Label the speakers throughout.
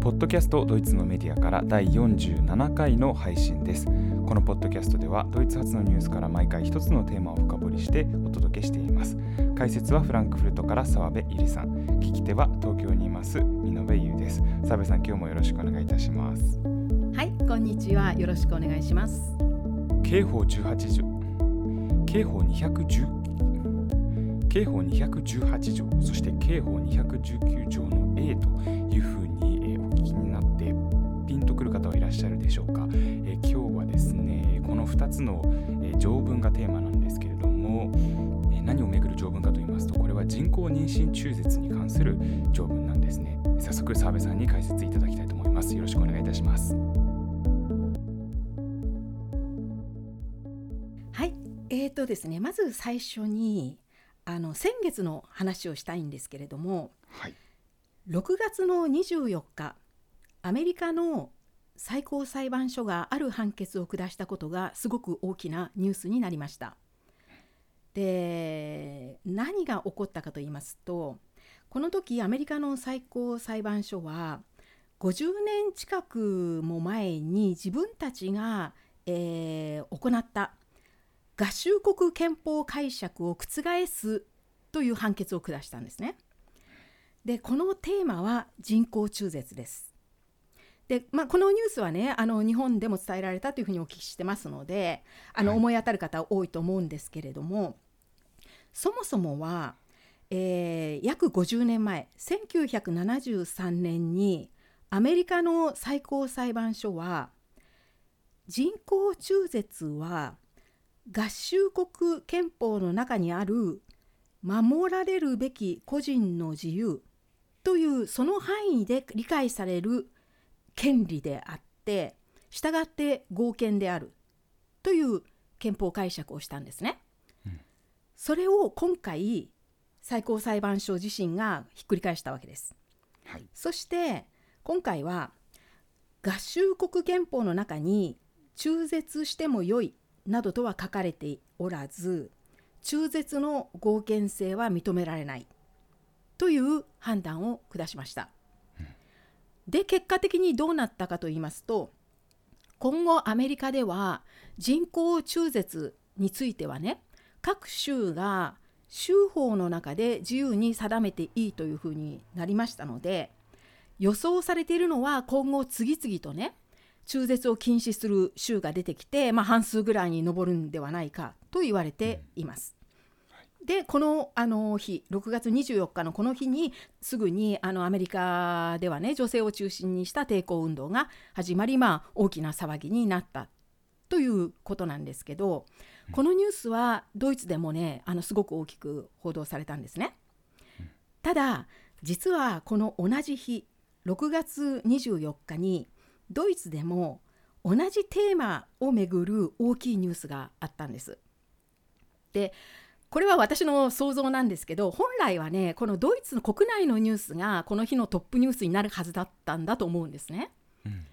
Speaker 1: ポッドキャストドイツのメディアから第47回の配信です。このポッドキャストではドイツ発のニュースから毎回一つのテーマを深掘りしてお届けしています。解説はフランクフルトから澤部ゆりさん。聞き手は東京にいます見延優です。澤部さん今日もよろしくお願いいたします。
Speaker 2: はいこんにちは。よろしくお願いします。
Speaker 1: 刑法18条。刑法210刑法218条。そして刑法219条の A というふうに、えー、お聞きになってピンとくる方はいらっしゃるでしょうか、えー、今日はですねこの2つの、えー、条文がテーマなんですけれども、え何をめぐる条文かと言いますとこれは人工妊娠中絶に関する条文なんですね。早速澤部さんに解説いただきたいと思います。よろしくお願いいたします。
Speaker 2: はい。えーとですねまず最初にあの先月の話をしたいんですけれども、はい、6月の24日アメリカの最高裁判所がある判決を下したことがすごく大きなニュースになりました。で何が起こったかと言いますとこの時アメリカの最高裁判所は50年近くも前に自分たちが、えー、行った合衆国憲法解釈を覆すという判決を下したんですね。でこのテーマは人工中絶です。でまあ、このニュースはねあの日本でも伝えられたというふうにお聞きしてますのであの、思い当たる方多いと思うんですけれどもそもそもは、えー、約50年前1973年にアメリカの最高裁判所は人工中絶は合衆国憲法の中にある守られるべき個人の自由というその範囲で理解される権利であって従って合憲であるという憲法解釈をしたんですね。うん、それを今回最高裁判所自身がひっくり返したわけです。はい、そして今回は合衆国憲法の中に中絶してもよいなどとは書かれておらず中絶の合憲性は認められないという判断を下しました。で結果的にどうなったかと言いますと今後アメリカでは人工中絶についてはね各州が州法の中で自由に定めていいというふうになりましたので予想されているのは今後次々とね中絶を禁止する州が出てきて、まあ、半数ぐらいに上るんではないかと言われています。でこのあの日6月24日のこの日にすぐにあのアメリカではね女性を中心にした抵抗運動が始まり、まあ、大きな騒ぎになったということなんですけどこのニュースはドイツでもねあのすごく大きく報道されたんですね。ただ実はこの同じ日6月24日にドイツでも同じテーマをめぐる大きいニュースがあったんです。でこれは私の想像なんですけど本来はねこのドイツの国内のニュースがこの日のトップニュースになるはずだったんだと思うんですね。うん、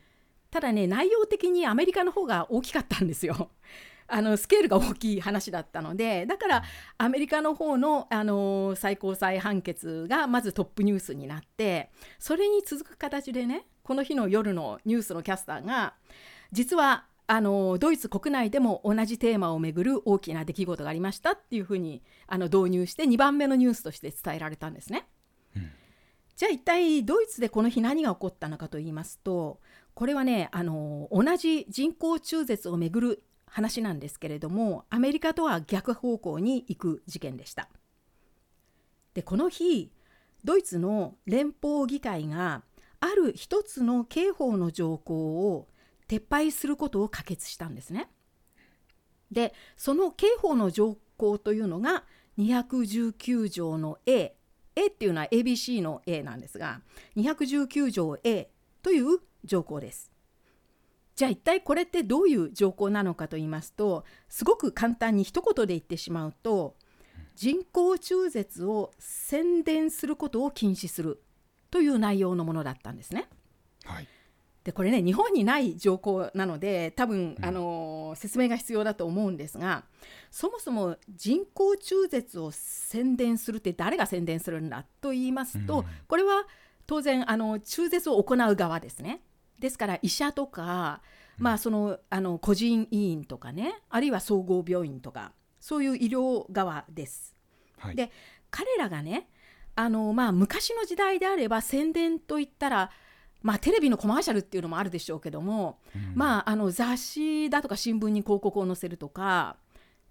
Speaker 2: ただね内容的にアメリカの方が大きかったんですよ。あのスケールが大きい話だったのでだからアメリカの方のあの最高裁判決がまずトップニュースになってそれに続く形でねこの日の夜のニュースのキャスターが実はあのドイツ国内でも同じテーマをめぐる大きな出来事がありましたっていうふうにあの導入して2番目のニュースとして伝えられたんですね。うん、じゃあ一体ドイツでこの日何が起こったのかと言いますとこれはねあの同じ人工中絶をめぐる話なんですけれどもアメリカとは逆方向に行く事件でした。でこの日ドイツの連邦議会がある一つの刑法の条項を撤廃することを可決したんですね。でその刑法の条項というのが219条の A A っていうのは ABC の A なんですが219条 A という条項です。じゃあ一体これってどういう条項なのかと言いますとすごく簡単に一言で言ってしまうと人工中絶を宣伝することを禁止するという内容のものだったんですね。はい、でこれね日本にない条項なので多分、うん、あの説明が必要だと思うんですがそもそも人工中絶を宣伝するって誰が宣伝するんだと言いますと、うん、これは当然あの中絶を行う側ですね。ですから医者とか、まあ、そのあの個人医院とかねあるいは総合病院とかそういう医療側です。
Speaker 1: はい
Speaker 2: で彼らがねあの、まあ、昔の時代であれば宣伝といったら、まあ、テレビのコマーシャルっていうのもあるでしょうけども、
Speaker 1: うん。
Speaker 2: まあ、あの雑誌だとか新聞に広告を載せるとか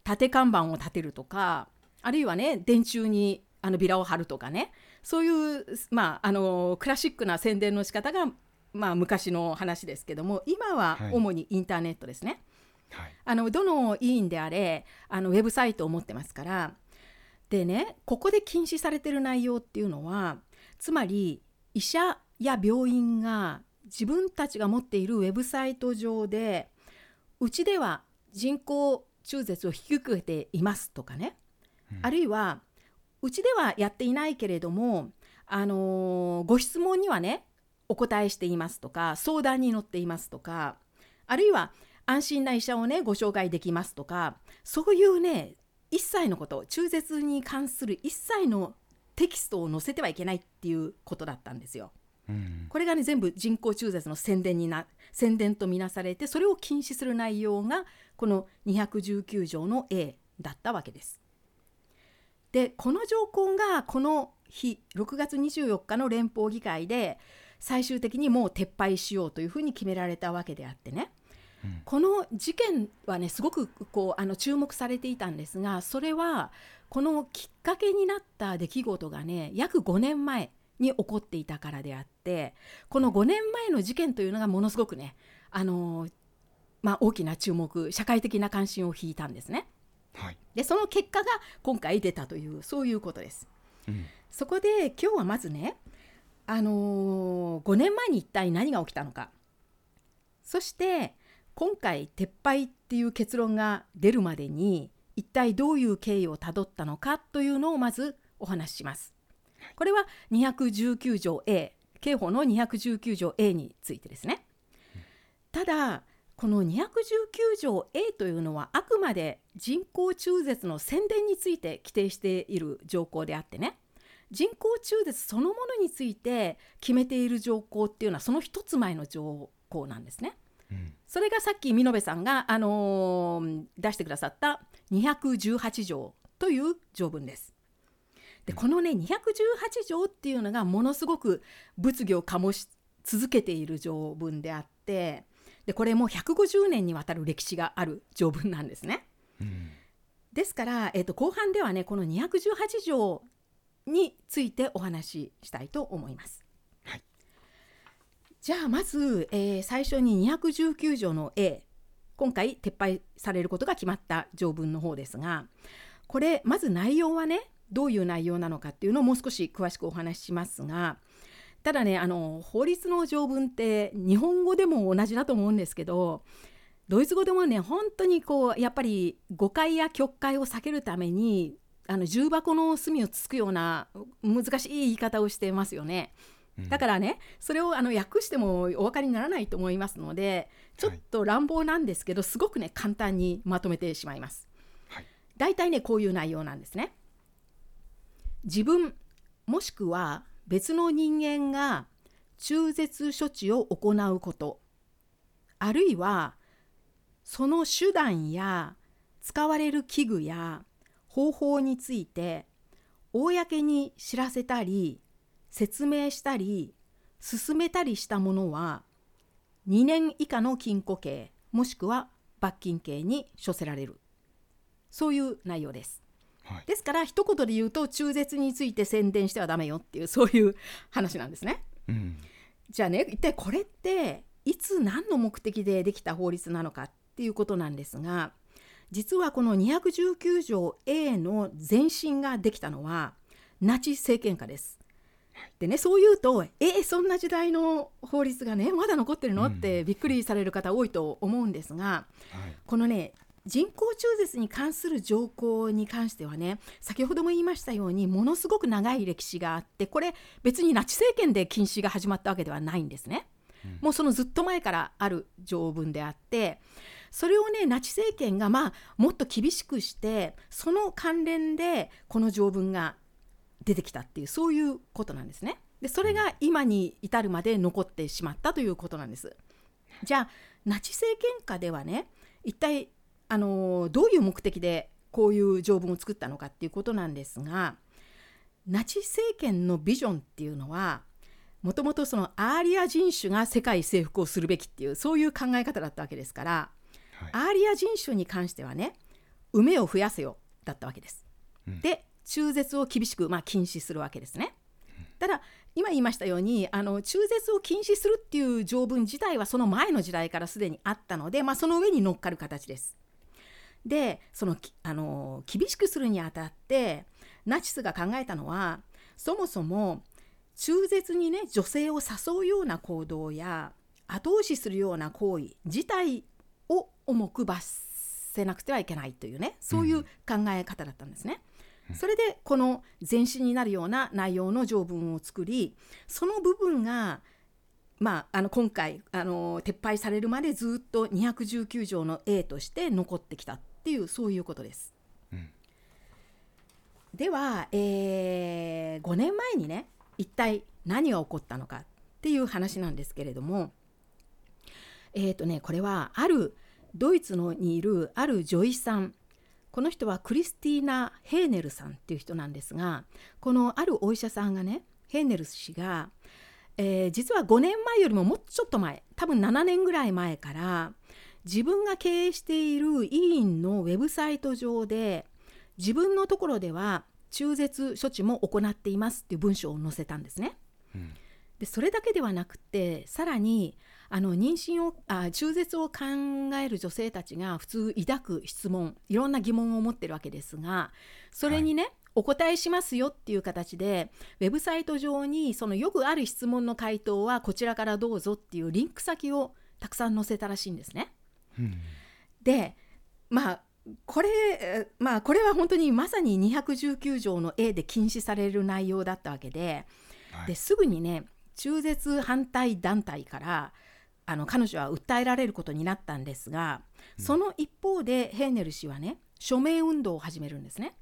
Speaker 2: 縦看板を立てるとかあるいはね電柱にあのビラを貼るとかね。そういう、まあ、あのクラシックな宣伝の仕方が、まあ、昔の話ですけども今は
Speaker 1: はい。
Speaker 2: 主にインターネットですね。
Speaker 1: はい。
Speaker 2: あのどの医院であれあのウェブサイトを持ってますからでねここで禁止されてる内容っていうのはつまり医者や病院が自分たちが持っているウェブサイト上でうちでは人工中絶を引き受けていますとかね、
Speaker 1: うん
Speaker 2: あるいはうちではやっていないけれども、あのーご質問にはねお答えしていますとか相談に乗っていますとかあるいは安心な医者をねご紹介できますとかそういうね一切のこと中絶に関する一切のテキストを載せてはいけないっていうことだったんですよ。
Speaker 1: うん。
Speaker 2: これがね全部人工中絶の宣伝にな宣伝とみなされてそれを禁止する内容がこの219条の A だったわけです。でこの条項がこの日6月24日の連邦議会で最終的にもう撤廃しようというふうに決められたわけであってね、
Speaker 1: うん。
Speaker 2: この事件はねすごくこうあの注目されていたんですがそれはこのきっかけになった出来事がね約5年前に起こっていたからであってこの5年前の事件というのがものすごくねあのまあ、大きな注目社会的な関心を引いたんですね。
Speaker 1: はい
Speaker 2: でその結果が今回出たというそういうことです。
Speaker 1: うん
Speaker 2: そこで今日はまずね、あのー5年前に一体何が起きたのかそして今回撤廃っていう結論が出るまでに一体どういう経緯をたどったのかというのをまずお話しします。これは219条 A 刑法の219条 A についてですね。ただこの219条 A というのはあくまで人工中絶の宣伝について規定している条項であってね人工中絶そのものについて決めている条項っていうのはその一つ前の条項なんですね。
Speaker 1: うん
Speaker 2: それがさっき見延さんが、あのー出してくださった218条という条文です。でこのね218条っていうのがものすごく物議を醸し続けている条文であってでこれも150年にわたる歴史がある条文なんですね。
Speaker 1: うん
Speaker 2: ですから、えー、と後半ではねこの218条についてお話ししたいと思います。
Speaker 1: はい
Speaker 2: じゃあまず、えー最初に219条の A 今回撤廃されることが決まった条文の方ですがこれまず内容はねどういう内容なのかっていうのをもう少し詳しくお話ししますがただねあの法律の条文って日本語でも同じだと思うんですけどドイツ語でもね本当にこうやっぱり誤解や曲解を避けるためにあの重箱の隅をつくような難しい言い方をしてますよね。
Speaker 1: うん
Speaker 2: だからねそれをあの訳してもお分かりにならないと思いますのでちょっと乱暴なんですけど、すごくね簡単にまとめてしまいます。
Speaker 1: はい
Speaker 2: 大体ねこういう内容なんですね。自分もしくは別の人間が中絶処置を行うことあるいはその手段や使われる器具や方法について公に知らせたり説明したり進めたりしたものは2年以下の禁錮刑もしくは罰金刑に処せられるそういう内容です。
Speaker 1: はい
Speaker 2: ですから一言で言うと中絶について宣伝してはダメよっていうそういう話なんですね。
Speaker 1: うん
Speaker 2: じゃあね一体これっていつ何の目的でできた法律なのかっていうことなんですが実はこの219条 A の前身ができたのはナチ政権下です。でねそう言うと「えそんな時代の法律がねまだ残ってるの?」ってびっくりされる方多いと思うんですが
Speaker 1: はい
Speaker 2: このね人工中絶に関する条項に関してはね先ほども言いましたようにものすごく長い歴史があってこれ別にナチ政権で禁止が始まったわけではないんですね。もうそのずっと前からある条文であってそれをねナチ政権がまあもっと厳しくしてその関連でこの条文が出てきたっていうそういうことなんですね。でそれが今に至るまで残ってしまったということなんです。じゃあナチ政権下ではね一体あのどういう目的でこういう条文を作ったのかっていうことなんですがナチ政権のビジョンっていうのはもともとそのアーリア人種が世界征服をするべきっていうそういう考え方だったわけですから、
Speaker 1: はい
Speaker 2: アーリア人種に関してはね埋めを増やせよだったわけです。
Speaker 1: うん
Speaker 2: で中絶を厳しく、まあ、禁止するわけですね。ただ今言いましたようにあの中絶を禁止するっていう条文自体はその前の時代からすでにあったので、まあ、その上に乗っかる形です。でそのきあの厳しくするにあたってナチスが考えたのはそもそも中絶にね女性を誘うような行動や後押しするような行為自体を重く罰せなくてはいけないというねそういう考え方だったんですね。それでこの前進になるような内容の条文を作りその部分が、まあ、あの今回あの撤廃されるまでずっと219条の A として残ってきたっていうそういうことです。
Speaker 1: うん
Speaker 2: では、え5年前にね一体何が起こったのかっていう話なんですけれどもえーとねこれはあるドイツのにいるある女医さんこの人はクリスティーナ・ヘーネルさんっていう人なんですがこのあるお医者さんがねヘーネル氏が、えー実は5年前よりももうちょっと前多分7年ぐらい前から自分が経営している医院のウェブサイト上で自分のところでは中絶処置も行っていますっていう文章を載せたんですね。
Speaker 1: うん
Speaker 2: でそれだけではなくてさらにあの妊娠をあ中絶を考える女性たちが普通抱く質問いろんな疑問を持ってるわけですがそれにね、お答えしますよっていう形でウェブサイト上にそのよくある質問の回答はこちらからどうぞっていうリンク先をたくさん載せたらしいんですね。
Speaker 1: うん
Speaker 2: でまあこれえーまあこれは本当にまさに219条の A で禁止される内容だったわけで
Speaker 1: はい。
Speaker 2: ですぐにね中絶反対団体からあの彼女は訴えられることになったんですが、その一方でヘーネル氏はね署名運動を始めるんですね。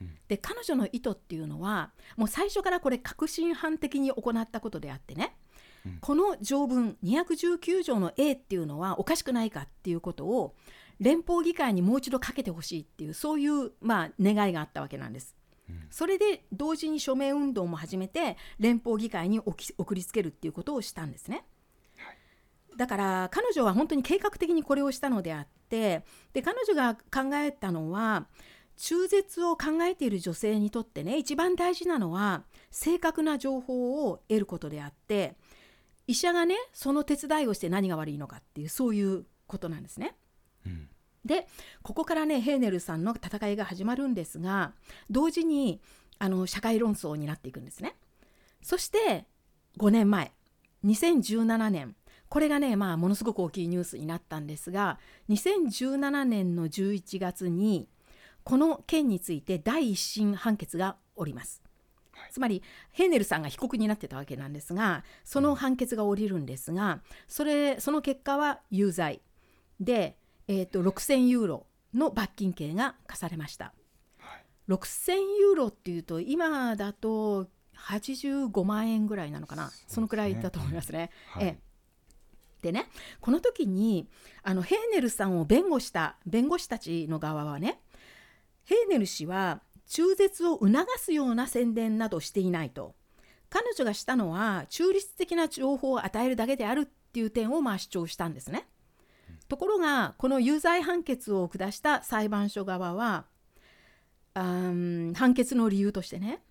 Speaker 1: うん。
Speaker 2: で彼女の意図っていうのはもう最初からこれ確信犯的に行ったことであってね、
Speaker 1: うん
Speaker 2: この条文219条の A っていうのはおかしくないかっていうことを連邦議会にもう一度かけてほしいっていうそういう、まあ、願いがあったわけなんです。
Speaker 1: うん
Speaker 2: それで同時に署名運動も始めて連邦議会に送りつけるっていうことをしたんですね。だから彼女は本当に計画的にこれをしたのであってで彼女が考えたのは中絶を考えている女性にとってね一番大事なのは正確な情報を得ることであって医者がねその手伝いをして何が悪いのかっていうそういうことなんですね。
Speaker 1: うん
Speaker 2: でここからねヘーネルさんの戦いが始まるんですが同時にあの社会論争になっていくんですね。そして5年前2017年これがねまあものすごく大きいニュースになったんですが2017年の11月にこの件について第一審判決がおります。
Speaker 1: はい。
Speaker 2: つまりヘーネルさんが被告になってたわけなんですがその判決が下りるんですがそれその結果は有罪。で、えー、と6000ユーロの罰金刑が課されました。
Speaker 1: はい。
Speaker 2: 6000ユーロっていうと今だと85万円ぐらいなのかな。そ,、のくらいだと思いますね。
Speaker 1: はい。
Speaker 2: ええ。でねこの時にあのヘーネルさんを弁護した弁護士たちの側はねヘーネル氏は中絶を促すような宣伝などしていないと彼女がしたのは中立的な情報を与えるだけであるっていう点をまあ主張したんですね。ところがこの有罪判決を下した裁判所側は判決の理由としてね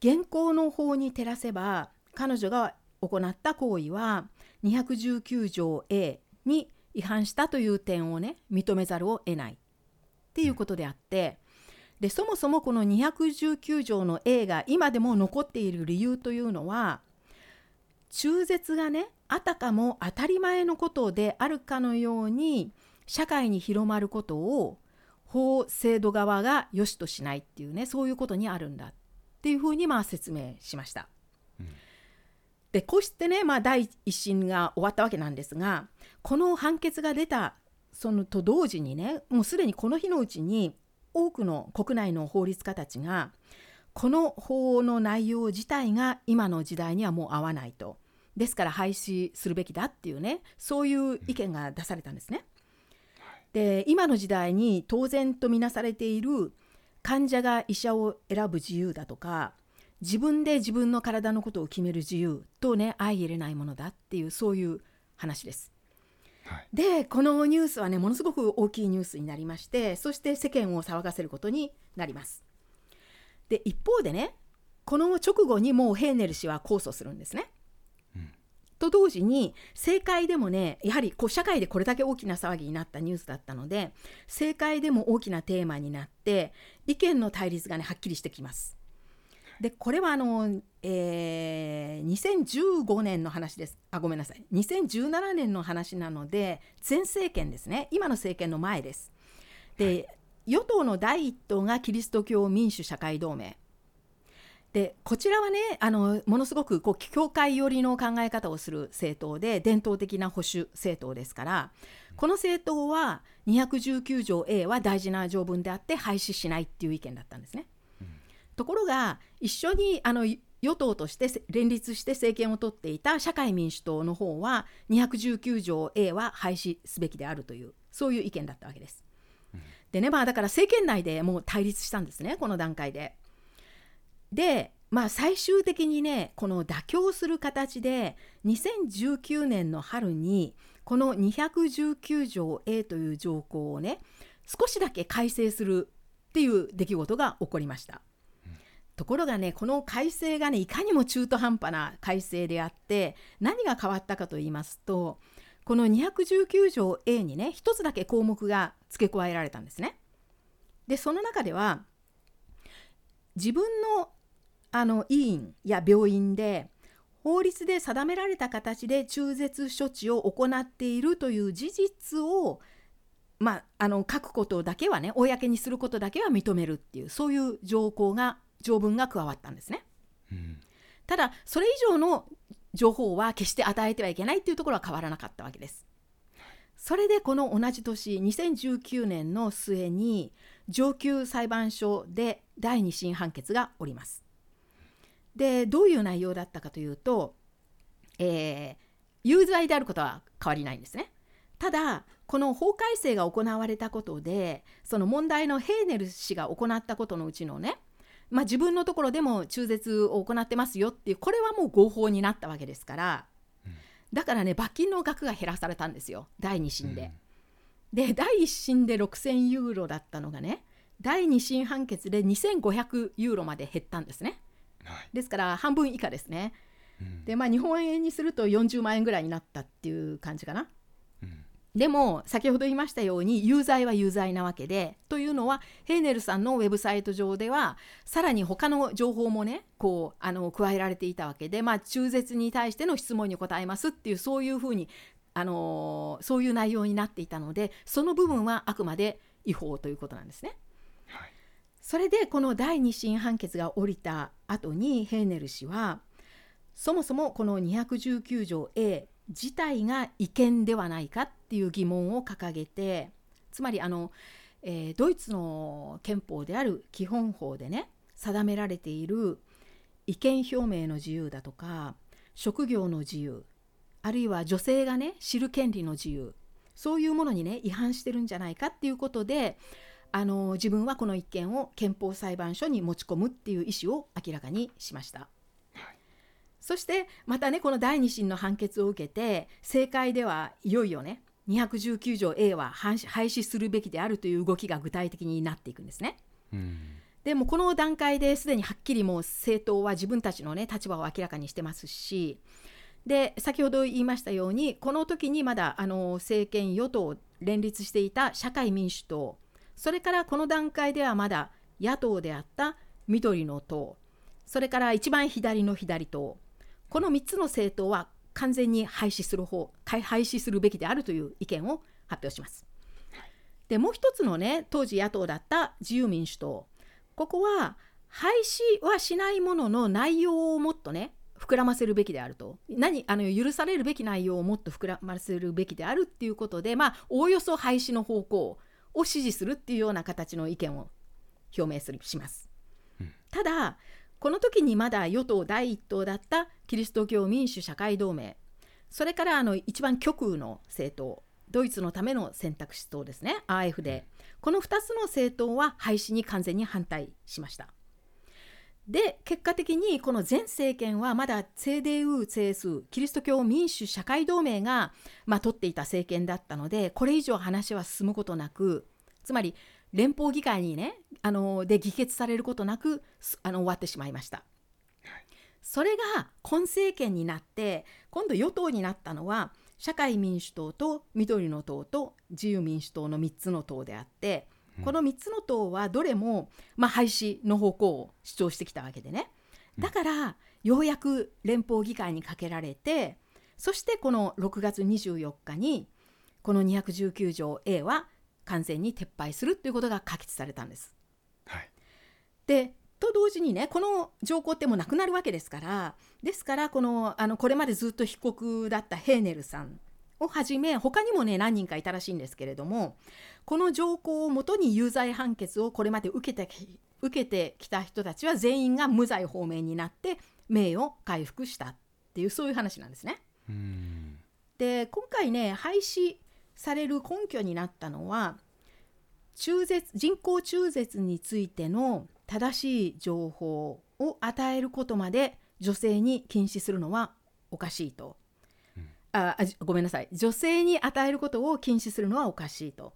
Speaker 2: 現行の法に照らせば彼女が行った行為は219条 A に違反したという点をね認めざるを得ないっていうことであってでそもそもこの219条の A が今でも残っている理由というのは中絶がねあたかも当たり前のことであるかのように社会に広まることを法制度側が良しとしないっていうねそういうことにあるんだっていうふうにまあ説明しました。
Speaker 1: うん
Speaker 2: でこうしてね、まあ、第一審が終わったわけなんですがこの判決が出たそのと同時にねもうすでにこの日のうちに多くの国内の法律家たちがこの法の内容自体が今の時代にはもう合わないとですから廃止するべきだっていうねそういう意見が出されたんですね。で今の時代に当然とみなされている患者が医者を選ぶ自由だとか自分で自分の体のことを決める自由とね相入れないものだっていうそういう話です。
Speaker 1: はい
Speaker 2: でこのニュースはねものすごく大きいニュースになりましてそして世間を騒がせることになります。で一方でねこの直後にもうヘーネル氏は控訴するんですね。
Speaker 1: うん
Speaker 2: と同時に政界でもねやはりこう社会でこれだけ大きな騒ぎになったニュースだったので政界でも大きなテーマになって意見の対立がねはっきりしてきます。でこれはあの、えー2015年の話です。あごめんなさい。2017年の話なので前政権ですね。今の政権の前です。で、与党の第一党がキリスト教民主社会同盟。でこちらはねあのものすごくこう教会寄りの考え方をする政党で伝統的な保守政党ですからこの政党は219条 A は大事な条文であって廃止しないっていう意見だったんですね。ところが一緒にあの与党としてせ連立して政権を取っていた社会民主党の方は219条 A は廃止すべきであるというそういう意見だったわけです。でねまあだから政権内でもう対立したんですねこの段階で。でまあ最終的にねこの妥協する形で2019年の春にこの219条 A という条項をね少しだけ改正するっていう出来事が起こりました。ところがねこの改正がねいかにも中途半端な改正であって何が変わったかと言いますとこの219条 A にね一つだけ項目が付け加えられたんですね。でその中では自分のあの医院や病院で法律で定められた形で中絶処置を行っているという事実をまあ、あの書くことだけはね公にすることだけは認めるっていうそういう条項が条文が加わったんですね。
Speaker 1: うん
Speaker 2: ただそれ以上の情報は決して与えてはいけないっていうところは変わらなかったわけです。それでこの同じ年2019年の末に上級裁判所で第二審判決がおります。でどういう内容だったかというと、えー有罪であることは変わりないんですね。ただこの法改正が行われたことでその問題のヘーネル氏が行ったことのうちのねまあ、自分のところでも中絶を行ってますよっていうこれはもう合法になったわけですからだからね罰金の額が減らされたんですよ第2審で。で第1審で6000ユーロだったのがね第2審判決で2500ユーロまで減ったんですね。
Speaker 1: はい
Speaker 2: ですから半分以下ですね。
Speaker 1: うん
Speaker 2: でまあ日本円にすると40万円ぐらいになったっていう感じかな。
Speaker 1: うん
Speaker 2: でも先ほど言いましたように有罪は有罪なわけでというのはヘーネルさんのウェブサイト上ではさらに他の情報もねこうあの加えられていたわけで、まあ、中絶に対しての質問に答えますっていうそういうふうに、あのそういう内容になっていたのでその部分はあくまで違法ということなんですね。
Speaker 1: はい
Speaker 2: それでこの第二審判決が下りた後にヘーネル氏はそもそもこの219条 A 自体が違憲ではないかっていう疑問を掲げてつまりあの、えードイツの憲法である基本法でね定められている意見表明の自由だとか職業の自由あるいは女性がね知る権利の自由そういうものにね違反してるんじゃないかっていうことであの自分はこの一件を憲法裁判所に持ち込むっていう意思を明らかにしました。そしてまたねこの第二審の判決を受けて政界ではいよいよね219条 A は廃止するべきであるという動きが具体的になっていくんですね。
Speaker 1: うん
Speaker 2: でもこの段階ですでにはっきりもう政党は自分たちのね立場を明らかにしてますしで先ほど言いましたようにこの時にまだあの政権与党連立していた社会民主党それからこの段階ではまだ野党であった緑の党それから一番左の左党この3つの政党は完全に廃止する方廃廃止するべきであるという意見を発表します。でもう一つのね当時野党だった自由民主党ここは廃止はしないものの内容をもっとね膨らませるべきであると何あの許されるべき内容をもっと膨らませるべきであるっていうことでまあおおよそ廃止の方向を支持するっていうような形の意見を表明するします。
Speaker 1: うん
Speaker 2: ただこの時にまだ与党第一党だったキリスト教民主社会同盟。それからあの一番極右の政党ドイツのための選択肢党ですね。AfD この2つの政党は廃止に完全に反対しました。で結果的にこの前政権はまだ CDU、CSU キリスト教民主社会同盟が、まあ、取っていた政権だったのでこれ以上話は進むことなくつまり連邦議会にねあので議決されることなくあの終わってしまいました。それが今政権になって今度与党になったのは社会民主党と緑の党と自由民主党の3つの党であってこの3つの党はどれも、まあ、廃止の方向を主張してきたわけでねだからようやく連邦議会にかけられてそしてこの6月24日にこの219条 A は完全に撤廃するということが可決されたんです。
Speaker 1: はい
Speaker 2: でと同時にねこの条項ってもうなくなるわけですからですからこのあのこれまでずっと被告だったヘーネルさんをはじめ他にもね何人かいたらしいんですけれどもこの条項をもとに有罪判決をこれまで受けてき受けてきた人たちは全員が無罪方面になって名誉を回復したっていうそういう話なんですね。
Speaker 1: うん
Speaker 2: で今回ね廃止される根拠になったのは中絶人工中絶についての正しい情報を与えることまで女性に禁止するのはおかしいと。ああじごめんなさい女性に与えることを禁止するのはおかしいと。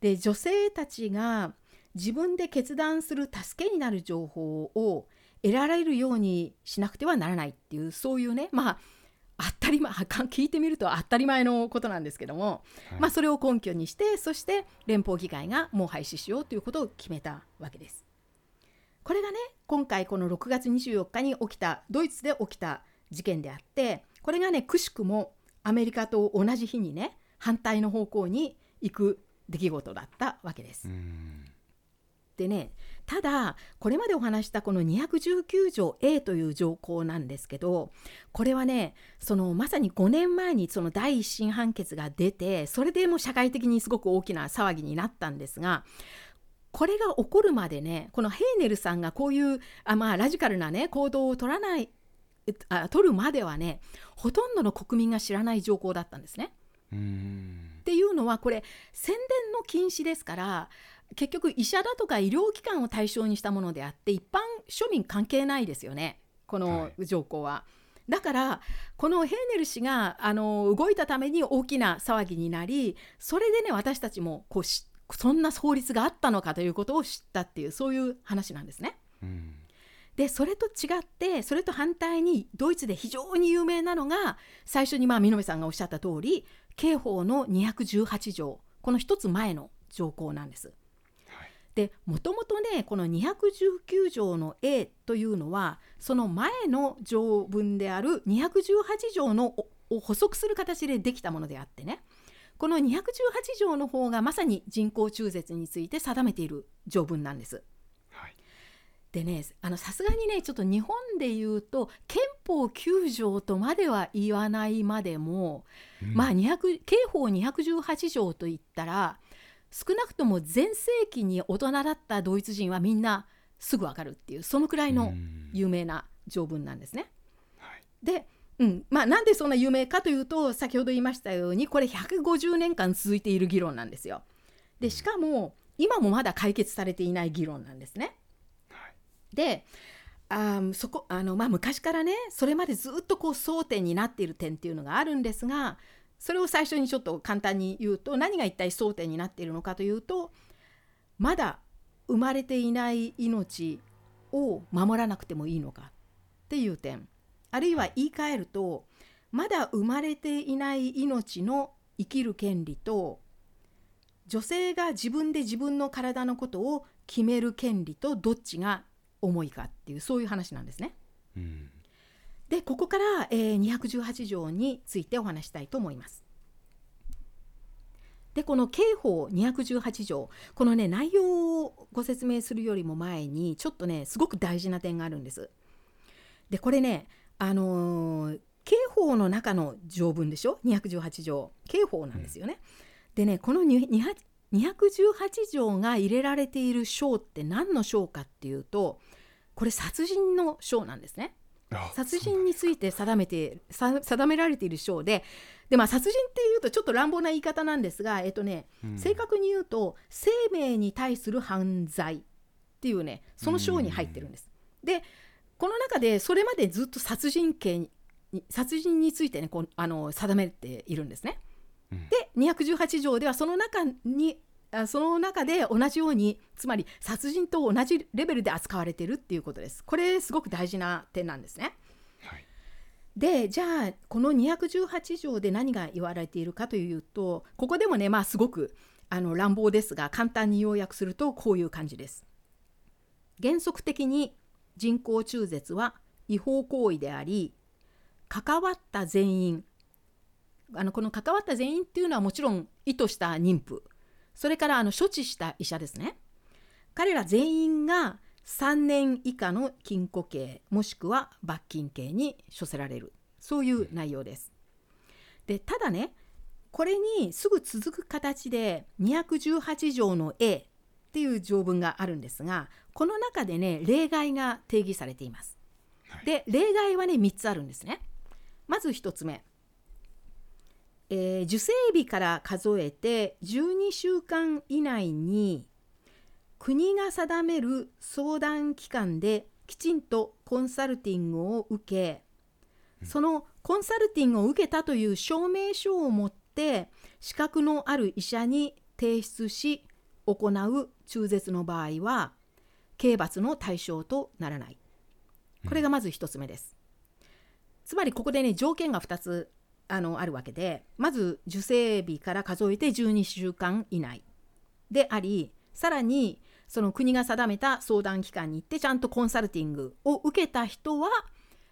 Speaker 2: で女性たちが自分で決断する助けになる情報を得られるようにしなくてはならないっていうそういうねまあ当たり前聞いてみると当たり前のことなんですけども、
Speaker 1: はい
Speaker 2: まあ、それを根拠にしてそして連邦議会がもう廃止しようということを決めたわけです。これがね今回この6月24日に起きたドイツで起きた事件であってこれがねくしくもアメリカと同じ日にね反対の方向に行く出来事だったわけです
Speaker 1: う。ん
Speaker 2: でねただこれまでお話したこの219条 A という条項なんですけどこれはねそのまさに5年前にその第一審判決が出てそれでもう社会的にすごく大きな騒ぎになったんですがこれが起こるまでねこのヘーネルさんがこういうあ、まあ、ラジカルなね行動を取らないあ取るまではねほとんどの国民が知らない条項だったんですね。
Speaker 1: うん
Speaker 2: っていうのはこれ宣伝の禁止ですから結局医者だとか医療機関を対象にしたものであって一般庶民関係ないですよねこの
Speaker 1: は
Speaker 2: 条項は。だからこのヘーネル氏があの動いたために大きな騒ぎになりそれでね私たちもこうしそんな法律があったのかということを知ったっていうそういう話なんですね。
Speaker 1: うん
Speaker 2: でそれと違ってそれと反対にドイツで非常に有名なのが最初にまあ見延さんがおっしゃった通り刑法の218条この一つ前の条項なんです。
Speaker 1: はい
Speaker 2: でもともとねこの219条の A というのはその前の条文である218条のをを補足する形でできたものであってね。この218条の方がまさに人工中絶について定めている条文なんです。
Speaker 1: はい。
Speaker 2: でねあのさすがにねちょっと日本で言うと憲法9条とまでは言わないまでも、
Speaker 1: うん。
Speaker 2: まあ200刑法218条といったら少なくとも全盛期に大人だったドイツ人はみんなすぐわかるっていうそのくらいの
Speaker 1: うん
Speaker 2: 有名な条文なんですね。
Speaker 1: はい
Speaker 2: で、うんまあ、なんでそんな有名かというと先ほど言いましたようにこれ150年間続いている議論なんですよ。でしかも今もまだ解決されていない議論なんですね。
Speaker 1: はい
Speaker 2: であーそこあの、まあ、昔からねそれまでずっとこう争点になっている点っていうのがあるんですがそれを最初にちょっと簡単に言うと何が一体争点になっているのかというとまだ生まれていない命を守らなくてもいいのかっていう点。あるいは言い換えるとまだ生まれていない命の生きる権利と女性が自分で自分の体のことを決める権利とどっちが重いかっていうそういう話なんですね。
Speaker 1: うん
Speaker 2: でここから、えー218条についてお話したいと思います。でこの刑法218条このね内容をご説明するよりも前にちょっとねすごく大事な点があるんです。でこれねあのー刑法の中の条文でしょ？218条刑法なんですよね。でねこの218条が入れられている章って何の章かっていうとこれ殺人の章なんですね。
Speaker 1: あ
Speaker 2: 殺人について定めてさ定められている章でで、まあ、殺人っていうとちょっと乱暴な言い方なんですが、えっとね、
Speaker 1: うん
Speaker 2: 正確に言うと生命に対する犯罪っていうねその章に入ってるんです。でこの中でそれまでずっと殺人刑に殺人についてねこうあの定めているんですね。
Speaker 1: うん
Speaker 2: で218条ではその中にあその中で同じようにつまり殺人と同じレベルで扱われているっていうことです。これすごく大事な点なんですね。
Speaker 1: はい
Speaker 2: でじゃあこの218条で何が言われているかというとここでもねまあすごくあの乱暴ですが簡単に要約するとこういう感じです。原則的に人工中絶は違法行為であり関わった全員あのこの関わった全員っていうのはもちろん意図した妊婦それからあの処置した医者ですね彼ら全員が3年以下の禁錮刑もしくは罰金刑に処せられるそういう内容です。でただねこれにすぐ続く形で218条の A っていう条文があるんですがこの中でね例外が定義されています。
Speaker 1: はい
Speaker 2: で例外はね3つあるんですね。まず1つ目、えー受精日から数えて12週間以内に国が定める相談機関できちんとコンサルティングを受けそのコンサルティングを受けたという証明書を持って資格のある医者に提出し行う中絶の場合は刑罰の対象とならない。これがまず1つ目です、つまりここでね条件が2つあのあるわけでまず受精日から数えて12週間以内でありさらにその国が定めた相談機関に行ってちゃんとコンサルティングを受けた人は、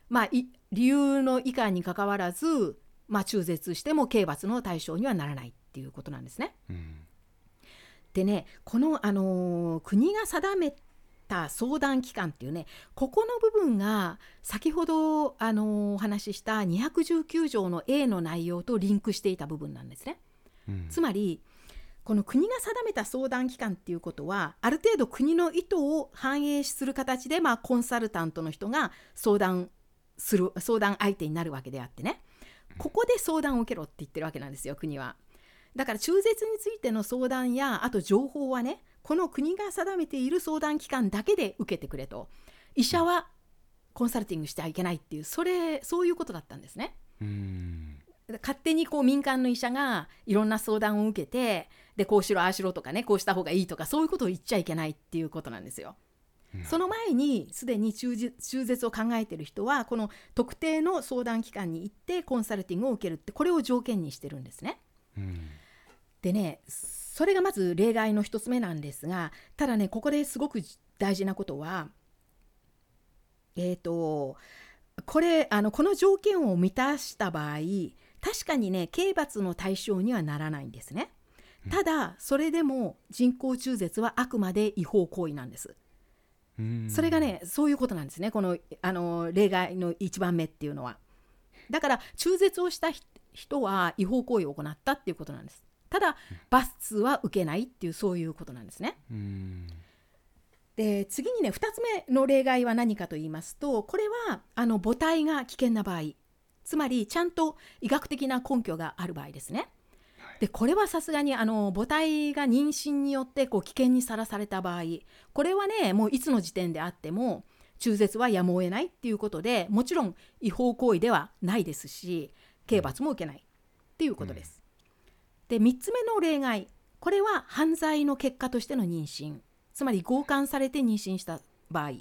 Speaker 2: まあ、い理由の以下にかかわらず、まあ、中絶しても刑罰の対象にはならないっていうことなんですね。
Speaker 1: うん
Speaker 2: でねこの、あのー国が定めた相談機関っていうねここの部分が先ほど、あのーお話しした219条の A の内容とリンクしていた部分なんですね。
Speaker 1: うん
Speaker 2: つまりこの国が定めた相談機関っていうことはある程度国の意図を反映する形で、まあ、コンサルタントの人が相談する相談相手になるわけであってねここで相談を受けろって言ってるわけなんですよ国は。だから中絶についての相談やあと情報はねこの国が定めている相談機関だけで受けてくれと医者はコンサルティングしてはいけないっていうそれそういうことだったんですね。
Speaker 1: うん
Speaker 2: 勝手にこう民間の医者がいろんな相談を受けてでこうしろああしろとかねこうした方がいいとかそういうことを言っちゃいけないっていうことなんですよ。その前にすでに中絶を考えている人はこの特定の相談機関に行ってコンサルティングを受けるってこれを条件にしてるんですね。
Speaker 1: うん
Speaker 2: でねそれがまず例外の一つ目なんですがただねここですごく大事なことはえっ、とこれあのこの条件を満たした場合確かにね刑罰の対象にはならないんですね。ただそれでも人工中絶はあくまで違法行為なんです。
Speaker 1: うん
Speaker 2: それがねそういうことなんですねこのあの例外の1番目っていうのは。だから中絶をした人人は違法行為を行ったっていうことなんです。ただ罰は受けないっていうそういうことなんですね。
Speaker 1: うん
Speaker 2: で次にね2つ目の例外は何かと言いますとこれはあの母体が危険な場合つまりちゃんと医学的な根拠がある場合ですね。でこれはさすがにあの母体が妊娠によってこう危険にさらされた場合これはねもういつの時点であっても中絶はやむを得ないっていうことでもちろん違法行為ではないですし刑罰も受けないっていうことです。で3つ目の例外。これは犯罪の結果としての妊娠。つまり強姦されて妊娠した場合。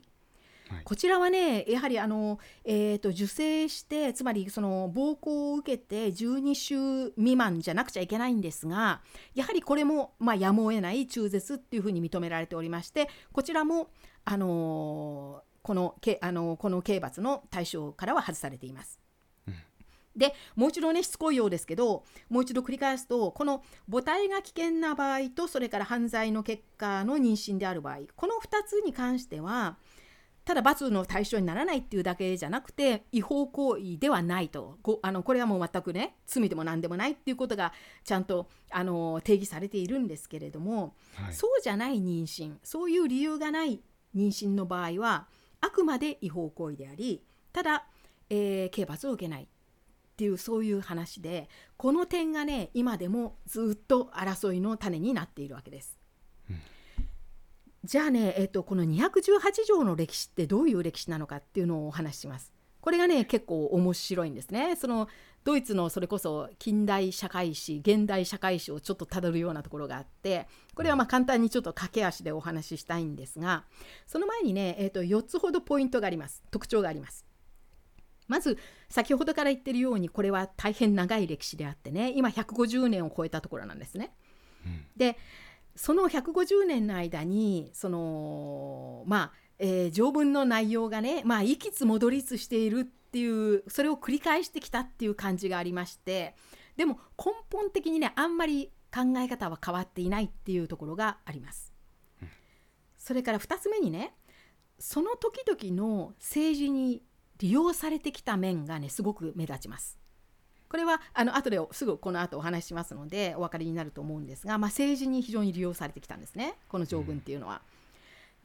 Speaker 2: こちらはねやはりあの、えーと受精してつまりその暴行を受けて12週未満じゃなくちゃいけないんですがやはりこれも、まあ、やむを得ない中絶っていうふうに認められておりましてこちらも、あのーこのけあのこの刑罰の対象からは外されています。でもう一度ねしつこいようですけどもう一度繰り返すとこの母体が危険な場合とそれから犯罪の結果の妊娠である場合この2つに関してはただ罰の対象にならないっていうだけじゃなくて違法行為ではないと。こあのこれはもう全くね罪でも何でもないっていうことがちゃんとあの定義されているんですけれども、
Speaker 1: はい。
Speaker 2: そうじゃない妊娠そういう理由がない妊娠の場合はあくまで違法行為でありただ、えー刑罰を受けないっていうそういう話でこの点がね今でもずっと争いの種になっているわけです。じゃあね、えっとこの218条の歴史ってどういう歴史なのかっていうのをお話しします。これがね結構面白いんですね。そのドイツのそれこそ近代社会史現代社会史をちょっとたどるようなところがあってこれはまあ簡単にちょっと駆け足でお話ししたいんですがその前にね、えっと4つほどポイントがあります特徴があります。まず先ほどから言ってるようにこれは大変長い歴史であってね今150年を超えたところなんですね。でその150年の間にそのまあ、えー条文の内容がねまあいきつ戻りつしているっていうそれを繰り返してきたっていう感じがありましてでも根本的にねあんまり考え方は変わっていないっていうところがあります。それから2つ目にねその時々の政治に利用されてきた面がねすごく目立ちます。これはあの後ですぐこの後お話ししますのでお分かりになると思うんですが、まあ、政治に非常に利用されてきたんですねこの条文っていうのは。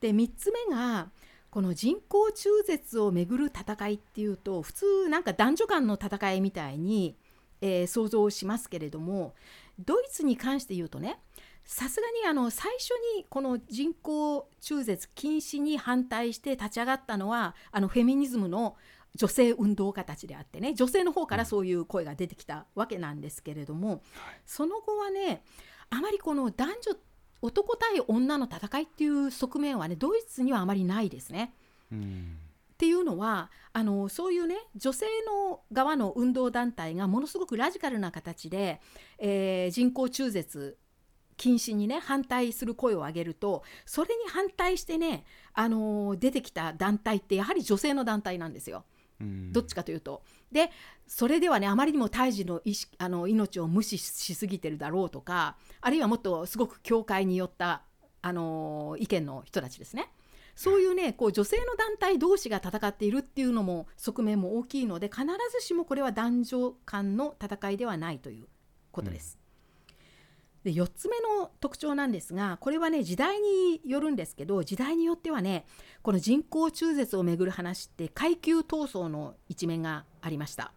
Speaker 2: で3つ目がこの人工中絶をめぐる戦いっていうと普通なんか男女間の戦いみたいに、えー想像しますけれどもドイツに関して言うとねさすがにあの最初にこの人工中絶禁止に反対して立ち上がったのはあのフェミニズムの女性運動家たちであってね女性の方からそういう声が出てきたわけなんですけれども、その後はねあまりこの男女男対女の戦いっていう側面はねドイツにはあまりないですね。
Speaker 1: うん
Speaker 2: っていうのはあのそういうね女性の側の運動団体がものすごくラジカルな形で、えー人工中絶禁止にね反対する声を上げるとそれに反対してね、あの出てきた団体ってやはり女性の団体なんですよ。
Speaker 1: うん
Speaker 2: どっちかというと。でそれではねあまりにも胎児の意識あの命を無視しすぎてるだろうとかあるいはもっとすごく教会によったあの意見の人たちですね。そういうねこう女性の団体同士が戦っているっていうのも側面も大きいので必ずしもこれは男女間の戦いではないということです。で4つ目の特徴なんですがこれはね時代によるんですけど時代によってはねこの人工中絶をめぐる話って階級闘争の一面がありました。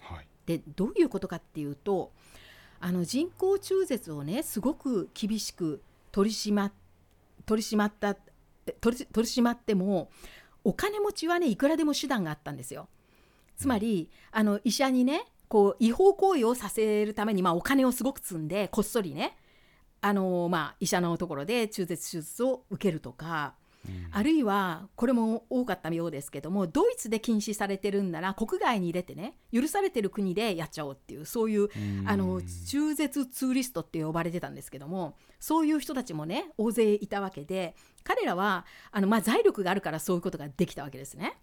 Speaker 1: はい
Speaker 2: でどういうことかっていうとあの人工中絶をねすごく厳しく取り締ま取り締まったえ取り取り締まってもお金持ちはねいくらでも手段があったんですよ。つまり、あの医者にねこう違法行為をさせるために、まあ、お金をすごく積んでこっそりねあの、まあ、医者のところで中絶手術を受けるとか、あるいはこれも多かったようですけどもドイツで禁止されてるんなら国外に入れてね許されてる国でやっちゃおうっていうそういうあの中絶ツーリストって呼ばれてたんですけどもそういう人たちもね大勢いたわけで彼らはあの、まあ、財力があるからそういうことができたわけですね。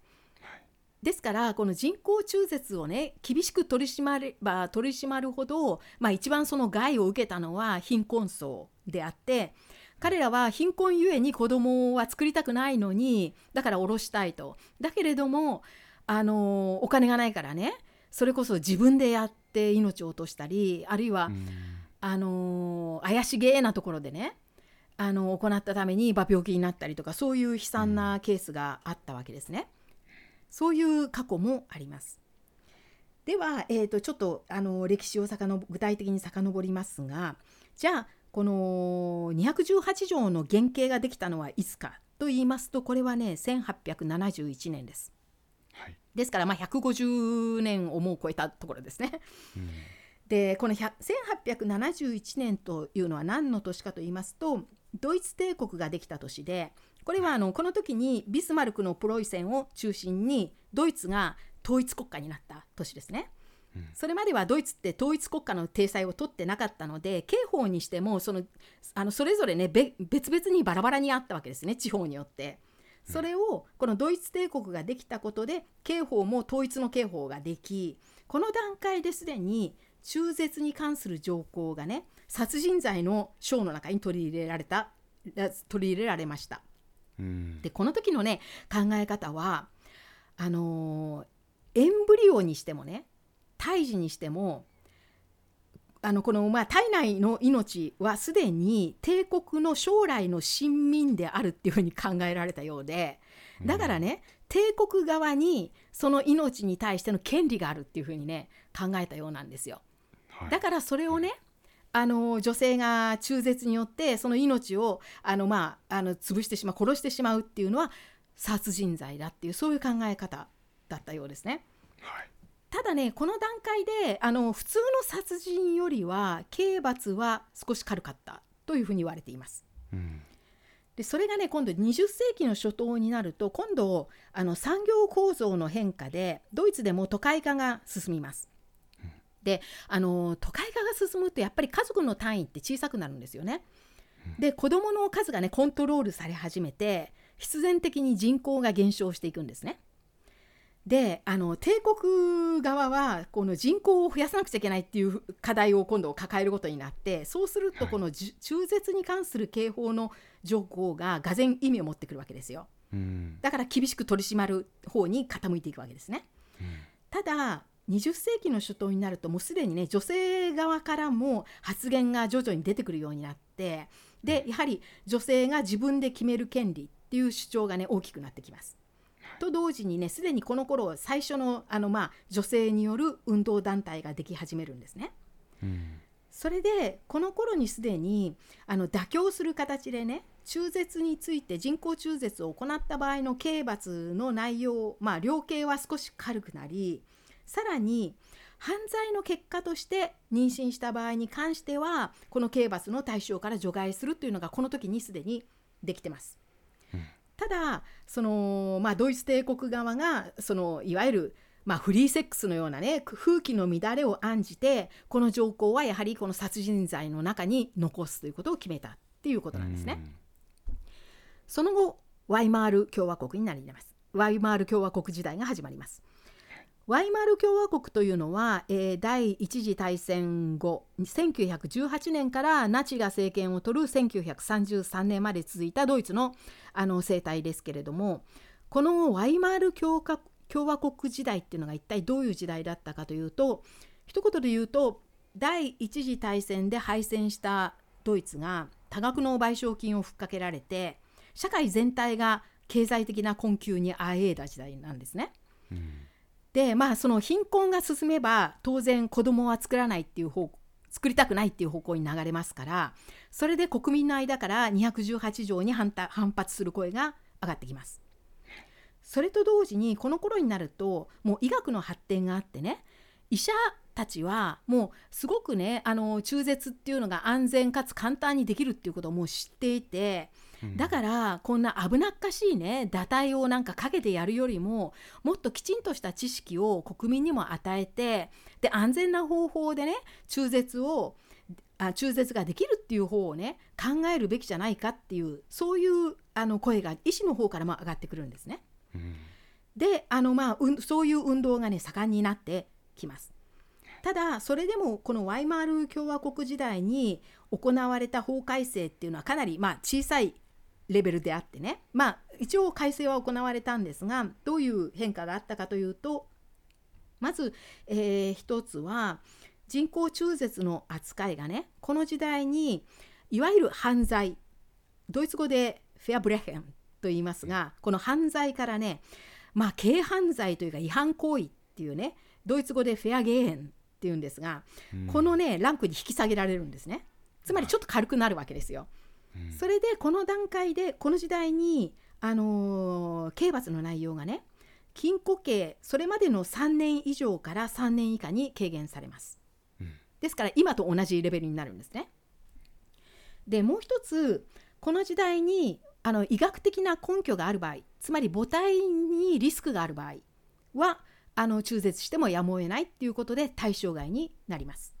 Speaker 2: ですからこの人工中絶をね厳しく取り締まれば取り締まるほど、まあ、一番その害を受けたのは貧困層であって彼らは貧困ゆえに子供は作りたくないのにだから下ろしたいと。だけれどもあのお金がないからねそれこそ自分でやって命を落としたりあるいは、
Speaker 1: うん。
Speaker 2: あの怪しげなところでねあの行ったためにまあ病気になったりとかそういう悲惨なケースがあったわけですね。そういう過去もあります。では、えー、とちょっとあの歴史をの具体的に遡りますがじゃあこの218条の原型ができたのはいつかと言いますとこれはね1871年です。
Speaker 1: はい
Speaker 2: ですからまあ150年をもう超えたところですね。
Speaker 1: うん
Speaker 2: でこの100 1871年というのは何の年かと言いますとドイツ帝国ができた年でこれはあのこの時にビスマルクのプロイセンを中心にドイツが統一国家になった年ですね。
Speaker 1: うん
Speaker 2: それまではドイツって統一国家の体裁を取ってなかったので刑法にしてもそのあのそれぞれねべ別々にバラバラにあったわけですね地方によって。それをこのドイツ帝国ができたことで刑法も統一の刑法ができこの段階ですでに中絶に関する条項がね殺人罪の章の中に取り入れられた取り入れられました。
Speaker 1: うん。
Speaker 2: でこの時のね考え方はあのーエンブリオにしてもね胎児にしてもあのこの、まあ、体内の命はすでに帝国の将来の親民であるっていうふうに考えられたようでだからね、帝国側にその命に対しての権利があるっていうふうにね考えたようなんですよ。
Speaker 1: はい。
Speaker 2: だからそれをねあの女性が中絶によってその命をあの、まあ、あの潰してしまう殺してしまうっていうのは殺人罪だっていうそういう考え方だったようですね。
Speaker 1: はい
Speaker 2: ただねこの段階であの普通の殺人よりは刑罰は少し軽かったというふうに言われています。
Speaker 1: うん
Speaker 2: でそれがね今度20世紀の初頭になると今度あの産業構造の変化でドイツでも都会化が進みます。であの都会化が進むとやっぱり家族の単位って小さくなるんですよね。で子どもの数がねコントロールされ始めて必然的に人口が減少していくんですね。であの帝国側はこの人口を増やさなくちゃいけないっていう課題を今度抱えることになってそうすると
Speaker 1: はい。
Speaker 2: このじ中絶に関する刑法の条項ががぜ意味を持ってくるわけですよ。
Speaker 1: うん。
Speaker 2: だから厳しく取り締まる方に傾いていくわけですね。ただ20世紀の初頭になるともうすでにね女性側からも発言が徐々に出てくるようになってでやはり女性が自分で決める権利っていう主張がね大きくなってきます。と同時にねすでにこの頃最初のあの、まあ、女性による運動団体ができ始めるんですね。
Speaker 1: うん
Speaker 2: それでこの頃にすでにあの妥協する形でね中絶について人工中絶を行った場合の刑罰の内容、まあ、量刑は少し軽くなりさらに犯罪の結果として妊娠した場合に関してはこの刑罰の対象から除外するというのがこの時にすでにできてます。
Speaker 1: うん
Speaker 2: ただその、まあ、ドイツ帝国側がそのいわゆる、まあ、フリーセックスのようなね風紀の乱れを案じてこの条項はやはりこの殺人罪の中に残すということを決めたっていうことなんですね。その後ワイマール共和国になります。ワイマール共和国時代が始まります。ワイマール共和国というのは、えー第一次大戦後1918年からナチが政権を取る1933年まで続いたドイツのあの政態ですけれどもこのワイマール共和共和国時代っていうのが一体どういう時代だったかというと一言で言うと第一次大戦で敗戦したドイツが多額の賠償金をふっかけられて社会全体が経済的な困窮にあえいだ時代なんですね。
Speaker 1: うん
Speaker 2: でまあその貧困が進めば当然子供は作らないっていう方作りたくないっていう方向に流れますからそれで国民の間から218条に反反発する声が上がってきます。それと同時にこの頃になるともう医学の発展があってね医者たちはもうすごくねあの中絶っていうのが安全かつ簡単にできるっていうことをもう知っていてだからこんな危なっかしいね堕胎をなんかかけてやるよりももっときちんとした知識を国民にも与えてで安全な方法でね中絶をあ中絶ができるっていう方をね考えるべきじゃないかっていうそういうあの声が医師の方からも上がってくるんですね。
Speaker 1: うん
Speaker 2: であの、まあ、うんそういう運動がね盛んになってきます。ただそれでもこのワイマール共和国時代に行われた法改正っていうのはかなりまあ小さいレベルであってね。まあ一応改正は行われたんですがどういう変化があったかというとまず、えー一つは人工中絶の扱いがねこの時代にいわゆる犯罪ドイツ語でフェアブレヘンと言いますがこの犯罪からねまあ軽犯罪というか違反行為っていうねドイツ語でフェアゲーンっていうんですが、
Speaker 1: うん。
Speaker 2: このねランクに引き下げられるんですね。つまりちょっと軽くなるわけですよ。
Speaker 1: うん
Speaker 2: それでこの段階でこの時代に、あのー刑罰の内容がね禁錮刑それまでの3年以上から3年以下に軽減されます。
Speaker 1: うん
Speaker 2: ですから今と同じレベルになるんですね。でもう一つこの時代にあの医学的な根拠がある場合つまり母体にリスクがある場合はあの中絶してもやむを得ないっていうことで対象外になります。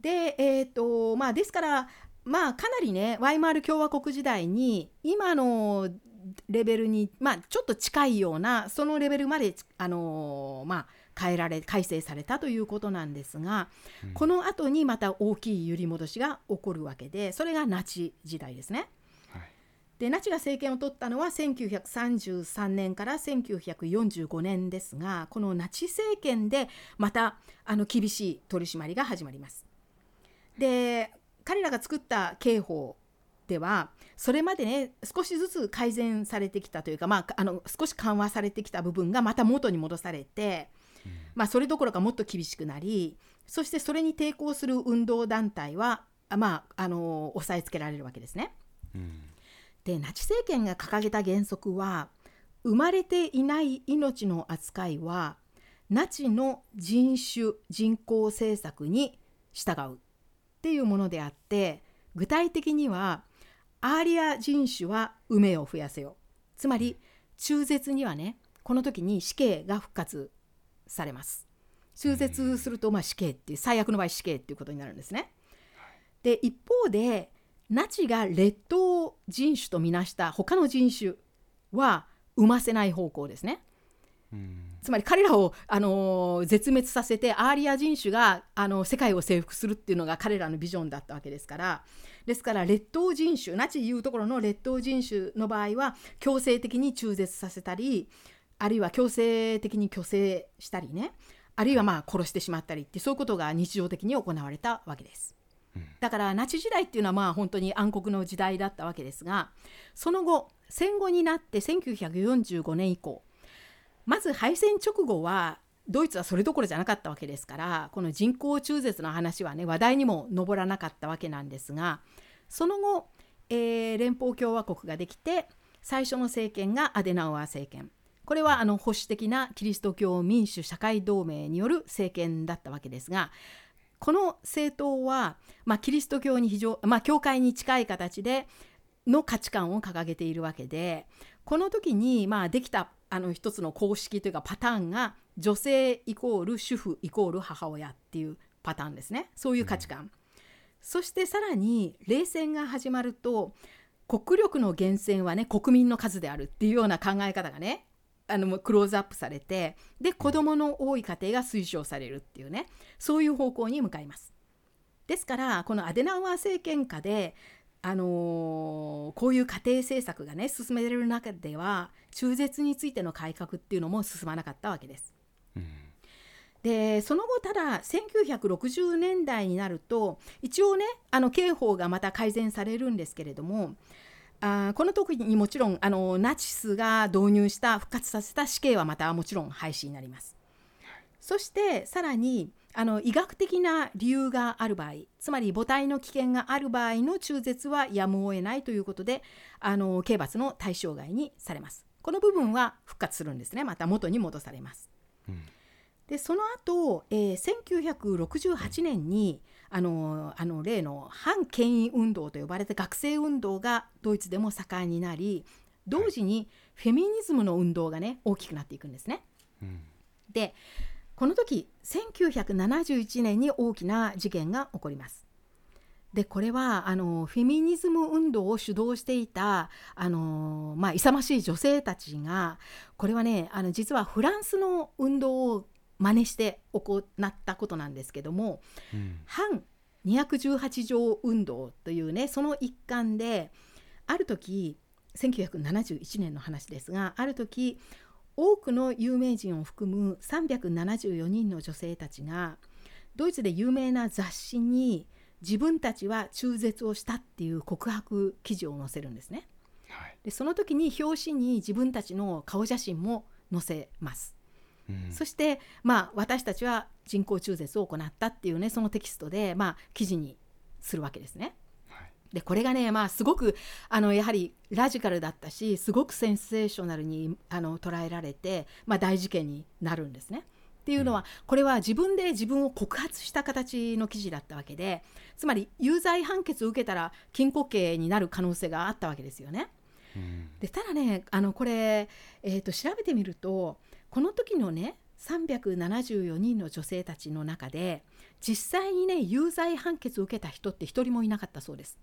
Speaker 2: で、えーとまあ、ですから、まあ、かなりねワイマール共和国時代に今のレベルに、まあ、ちょっと近いようなそのレベルまで、あのーまあ、変えられ改正されたということなんですが、
Speaker 1: うん
Speaker 2: この後にまた大きい揺り戻しが起こるわけでそれがナチ時代ですね。
Speaker 1: はい
Speaker 2: でナチが政権を取ったのは1933年から1945年ですがこのナチ政権でまたあの厳しい取り締まりが始まります。で彼らが作った刑法ではそれまでね少しずつ改善されてきたというか、まあ、あの少し緩和されてきた部分がまた元に戻されて、まあ、それどころかもっと厳しくなりそしてそれに抵抗する運動団体は、まあ、あの押さえつけられるわけですね。
Speaker 1: うん。
Speaker 2: でナチ政権が掲げた原則は生まれていない命の扱いはナチの人種人口政策に従うっていうものであって具体的にはアーリア人種は梅を増やせよ。つまり中絶にはねこの時に死刑が復活されます。中絶するとまあ死刑っていう最悪の場合死刑っていうことになるんですね。で一方でナチが劣等人種とみなした他の人種は産ませない方向ですね。
Speaker 1: うん。
Speaker 2: つまり彼らを、あのー絶滅させてアーリア人種が、あの世界を征服するっていうのが彼らのビジョンだったわけですから。ですから劣等人種ナチいうところの劣等人種の場合は強制的に中絶させたりあるいは強制的に虚勢したりね。あるいはまあ殺してしまったりってそういうことが日常的に行われたわけです。だからナチ時代っていうのはまあ本当に暗黒の時代だったわけですがその後戦後になって1945年以降まず敗戦直後はドイツはそれどころじゃなかったわけですからこの人工中絶の話はね話題にも上らなかったわけなんですがその後、えー連邦共和国ができて最初の政権がアデナウアー政権。これはあの保守的なキリスト教民主社会同盟による政権だったわけですがこの政党は、まあ、キリスト教に非常、まあ、教会に近い形での価値観を掲げているわけでこの時に、まあ、できたあの一つの公式というかパターンが女性イコール主婦イコール母親っていうパターンですね。そういう価値観、そしてさらに冷戦が始まると国力の源泉はね国民の数であるっていうような考え方がねあのクローズアップされてで子どもの多い家庭が推奨されるっていうねそういう方向に向かいます。ですからこのアデナウアー政権下で、あのーこういう家庭政策がね進められる中では中絶についての改革っていうのも進まなかったわけです。
Speaker 1: うん
Speaker 2: でその後ただ1960年代になると一応ねあの刑法がまた改善されるんですけれどもあーこの時にもちろんあのナチスが導入した復活させた死刑はまたもちろん廃止になります。そしてさらにあの医学的な理由がある場合つまり母体の危険がある場合の中絶はやむを得ないということであの刑罰の対象外にされます。この部分は復活するんですねまた元に戻されます。
Speaker 1: うん
Speaker 2: でその後、えー1968年にあのあの例の反権威運動と呼ばれた学生運動がドイツでも盛んになり同時にフェミニズムの運動がね大きくなっていくんですね。
Speaker 1: うん
Speaker 2: でこの時1971年に大きな事件が起こります。でこれはあのフェミニズム運動を主導していたあの、まあ、勇ましい女性たちがこれはねあの実はフランスの運動を真似して行ったことなんですけども
Speaker 1: うん。
Speaker 2: 反218条運動というねその一環である時1971年の話ですがある時多くの有名人を含む374人の女性たちがドイツで有名な雑誌に自分たちは中絶をしたっていう告白記事を載せるんですね。
Speaker 1: はい
Speaker 2: でその時に表紙に自分たちの顔写真も載せます。
Speaker 1: うん
Speaker 2: そして、まあ、私たちは人工中絶を行ったっていうねそのテキストで、まあ、記事にするわけですね。
Speaker 1: はい
Speaker 2: でこれがね、まあ、すごくあのやはりラジカルだったしすごくセンセーショナルにあの捉えられて、まあ、大事件になるんですね。っていうのは、これは自分で自分を告発した形の記事だったわけでつまり有罪判決を受けたら禁錮刑になる可能性があったわけですよね。
Speaker 1: うん
Speaker 2: でただねあのこれ、えー、と調べてみるとこの時のね374人の女性たちの中で実際にね有罪判決を受けた人って一人もいなかったそうです。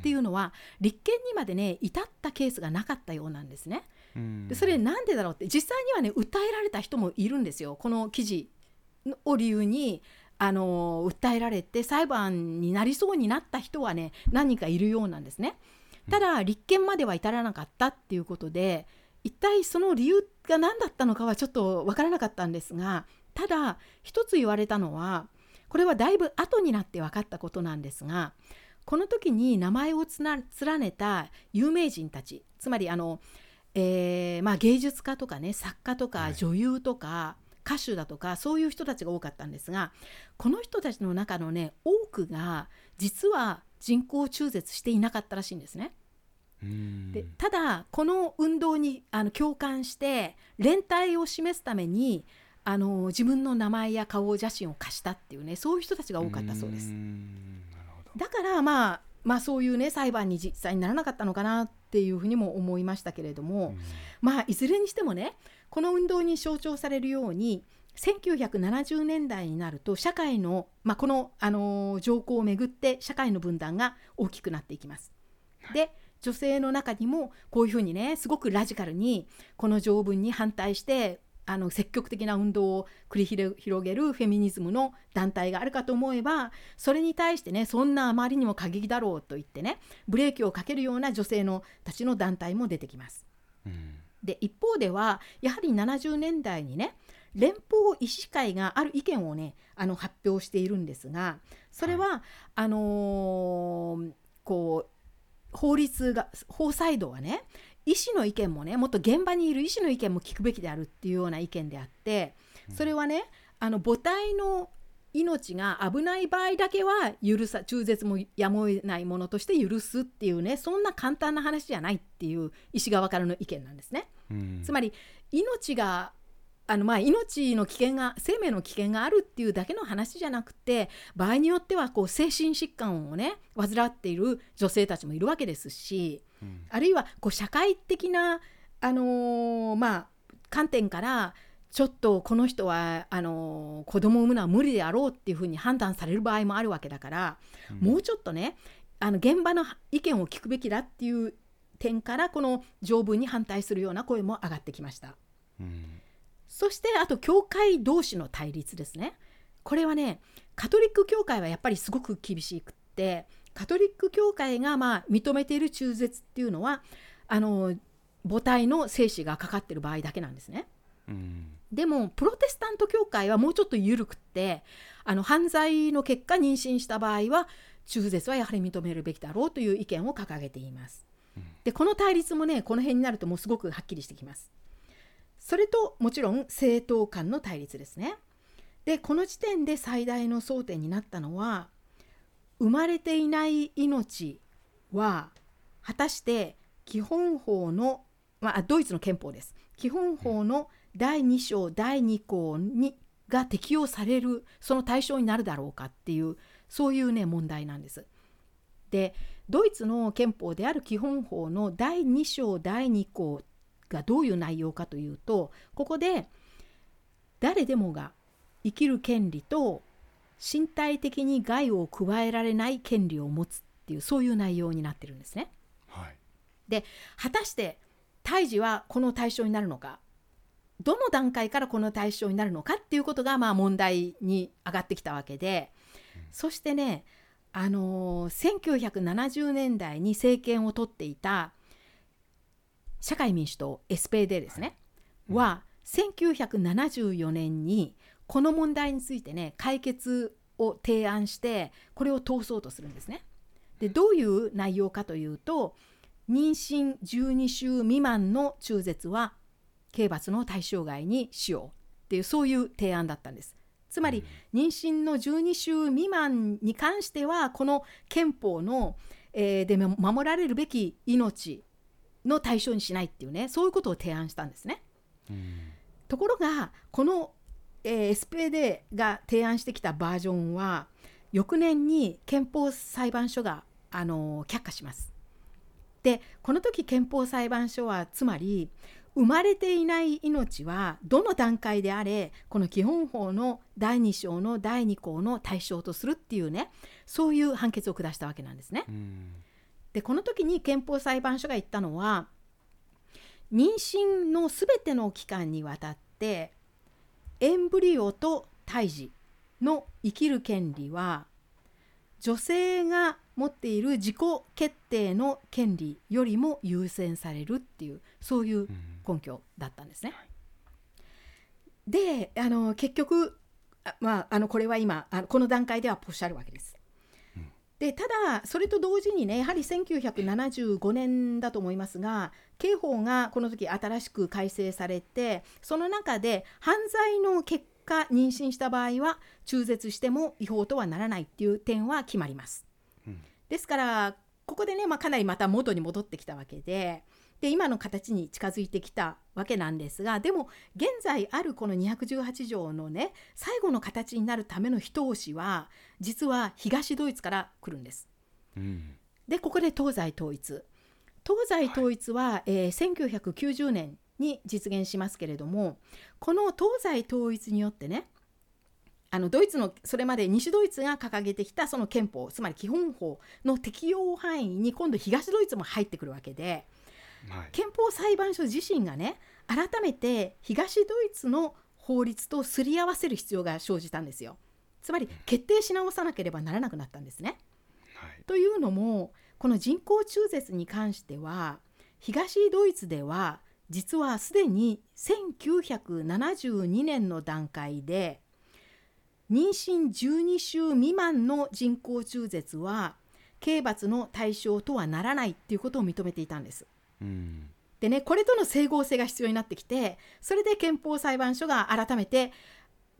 Speaker 2: っていうのは立件にまでね至ったケースがなかったようなんですね。
Speaker 1: うん。
Speaker 2: でそれなんでだろうって実際にはね訴えられた人もいるんですよ。この記事を理由にあの訴えられて裁判になりそうになった人はね何人かいるようなんですね。ただ立憲までは至らなかったっていうことで一体その理由が何だったのかはちょっと分からなかったんですがただ一つ言われたのはこれはだいぶ後になって分かったことなんですがこの時に名前をつな連ねた有名人たちつまりあの、えーまあ、芸術家とかね作家とか女優とか、歌手だとかそういう人たちが多かったんですがこの人たちの中のね多くが実は人工中絶していなかったらしいんですね。でただこの運動にあの共感して連帯を示すためにあの自分の名前や顔写真を貸したっていうねそういう人たちが多かったそうです。だからまあまあそういうね裁判に実際にならなかったのかなっていうふうにも思いましたけれども、まあいずれにしてもねこの運動に象徴されるように1970年代になると社会の、まあ、この、あの条項をめぐって社会の分断が大きくなっていきます。で女性の中にもこういうふうにねすごくラジカルにこの条文に反対してあの積極的な運動を繰り広げるフェミニズムの団体があるかと思えばそれに対してねそんなあまりにも過激だろうと言ってねブレーキをかけるような女性のたちの団体も出てきます。うん、で一方ではやはり70年代にね連邦医師会がある意見をねあの発表しているんですがそれは、はい、あのー、こう法律が法制度はね医師の意見もねもっと現場にいる医師の意見も聞くべきであるっていうような意見であってそれはねあの母体の命が危ない場合だけは許さ中絶もやむを得ないものとして許すっていうねそんな簡単な話じゃないっていう医師側からの意見なんですね。つまり命があのまあ命の危険が生命の危険があるっていうだけの話じゃなくて場合によってはこう精神疾患をね患っている女性たちもいるわけですし、うん、あるいはこう社会的な、あのー、まあ、観点からちょっとこの人はあのー、子供を産むのは無理であろうっていうふうに判断される場合もあるわけだから、うん、もうちょっとねあの現場の意見を聞くべきだっていう点からこの条文に反対するような声も上がってきました。うんそしてあと教会同士の対立ですねこれはねカトリック教会はやっぱりすごく厳しくってカトリック教会がまあ認めている中絶っていうのはあの母体の精子がかかってる場合だけなんですね。うん、でもプロテスタント教会はもうちょっと緩くってあの犯罪の結果妊娠した場合は中絶はやはり認めるべきだろうという意見を掲げています。でこの対立もねこの辺になるともうすごくはっきりしてきます。それともちろん政党間の対立ですね。でこの時点で最大の争点になったのは生まれていない命は果たして基本法の、まあ、ドイツの憲法です基本法の第2章第2項にが適用されるその対象になるだろうかっていうそういうね問題なんです。でドイツの憲法である基本法の第2章第2項がどういう内容かというとここで誰でもが生きる権利と身体的に害を加えられない権利を持つっていうそういう内容になってるんですね。はい、で果たして胎児はこの対象になるのかどの段階からこの対象になるのかっていうことがまあ問題に上がってきたわけで、うん、そしてねあのー、1970年代に政権を取っていた社会民主党 SPD ですね、は1974年にこの問題についてね解決を提案してこれを通そうとするんですね。でどういう内容かというと妊娠12週未満の中絶は刑罰の対象外にしようっていうそういう提案だったんです。つまり妊娠の12週未満に関してはこの憲法の、えー、で守られるべき命の対象にしないっていうねそういうことを提案したんですね。ところがこの、えー、SPD が提案してきたバージョンは翌年に憲法裁判所が、あの却下します。でこの時憲法裁判所はつまり生まれていない命はどの段階であれこの基本法の第2章の第2項の対象とするっていうねそういう判決を下したわけなんですね。でこの時に憲法裁判所が言ったのは妊娠のすべての期間にわたってエンブリオと胎児の生きる権利は女性が持っている自己決定の権利よりも優先されるっていうそういう
Speaker 1: うん
Speaker 2: 根拠だったんですね。
Speaker 1: はい
Speaker 2: であの結局あまあ、あのこれは今あのこの段階ではポシャるわけです。
Speaker 1: うん
Speaker 2: でただそれと同時にねやはり1975年だと思いますが刑法がこの時新しく改正されてその中で犯罪の結果妊娠した場合は中絶しても違法とはならないっていう点は決まります。
Speaker 1: うん
Speaker 2: ですからここでね、まあ、かなりまた元に戻ってきたわけでで今の形に近づいてきたわけなんですがでも現在あるこの218条のね最後の形になるための一押しは実は東ドイツから来るんです。
Speaker 1: うん。
Speaker 2: でここで東西統一。東西統一は、えー1990年に実現しますけれどもこの東西統一によってねあのドイツのそれまで西ドイツが掲げてきたその憲法つまり基本法の適用範囲に今度東ドイツも入ってくるわけで
Speaker 1: はい
Speaker 2: 憲法裁判所自身がね改めて東ドイツの法律とすり合わせる必要が生じたんですよ。つまり決定し直さなければならなくなったんですね。
Speaker 1: はい
Speaker 2: というのもこの人工中絶に関しては東ドイツでは実はすでに1972年の段階で妊娠12週未満の人工中絶は刑罰の対象とはならないっていうことを認めていたんです。
Speaker 1: うん
Speaker 2: でねこれとの整合性が必要になってきてそれで憲法裁判所が改めて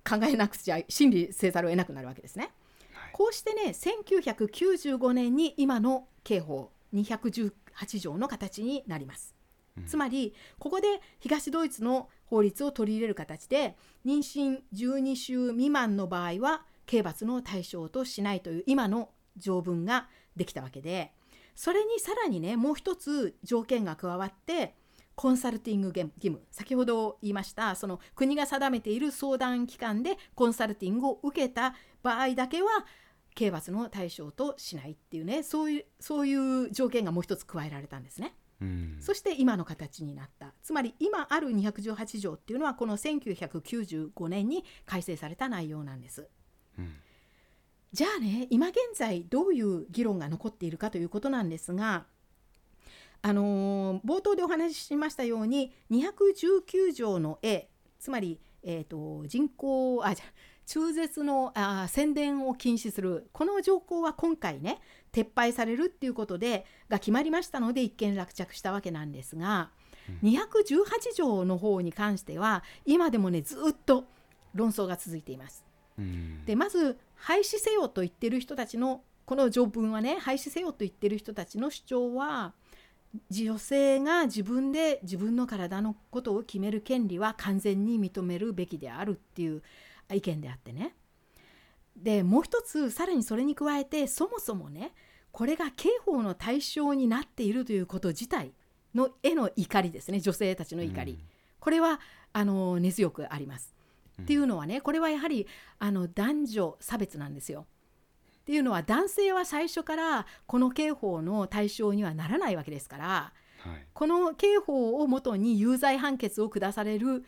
Speaker 2: 考えなくちゃ審理せざるを得なくなるわけですね。
Speaker 1: はい
Speaker 2: こうしてね1995年に今の刑法218条の形になります。
Speaker 1: うん
Speaker 2: つまりここで東ドイツの法律を取り入れる形で妊娠12週未満の場合は刑罰の対象としないという今の条文ができたわけでそれにさらにねもう一つ条件が加わってコンサルティング義務先ほど言いましたその国が定めている相談機関でコンサルティングを受けた場合だけは刑罰の対象としないっていうねそういうそういう条件がもう一つ加えられたんですね。
Speaker 1: うん
Speaker 2: そして今の形になったつまり今ある218条っていうのはこの1995年に改正された内容なんです。
Speaker 1: うん
Speaker 2: じゃあね今現在どういう議論が残っているかということなんですが、あのー冒頭でお話ししましたように219条の A つまり、えー、と人口あじゃ中絶のあ宣伝を禁止するこの条項は今回ね撤廃されるっていうことでが決まりましたので一見落着したわけなんですが、218条の方に関しては今でもねずっと論争が続いています。
Speaker 1: うん。
Speaker 2: でまず廃止せよと言ってる人たちのこの条文はね廃止せよと言ってる人たちの主張は女性が自分で自分の体のことを決める権利は完全に認めるべきであるっていう意見であってね。でもう一つさらにそれに加えてそもそもねこれが刑法の対象になっているということ自体のへの怒りですね女性たちの怒り、これはあの根強くあります。っていうのはねこれはやはりあの男女差別なんですよ。っていうのは男性は最初からこの刑法の対象にはならないわけですから
Speaker 1: はい
Speaker 2: この刑法をもとに有罪判決を下される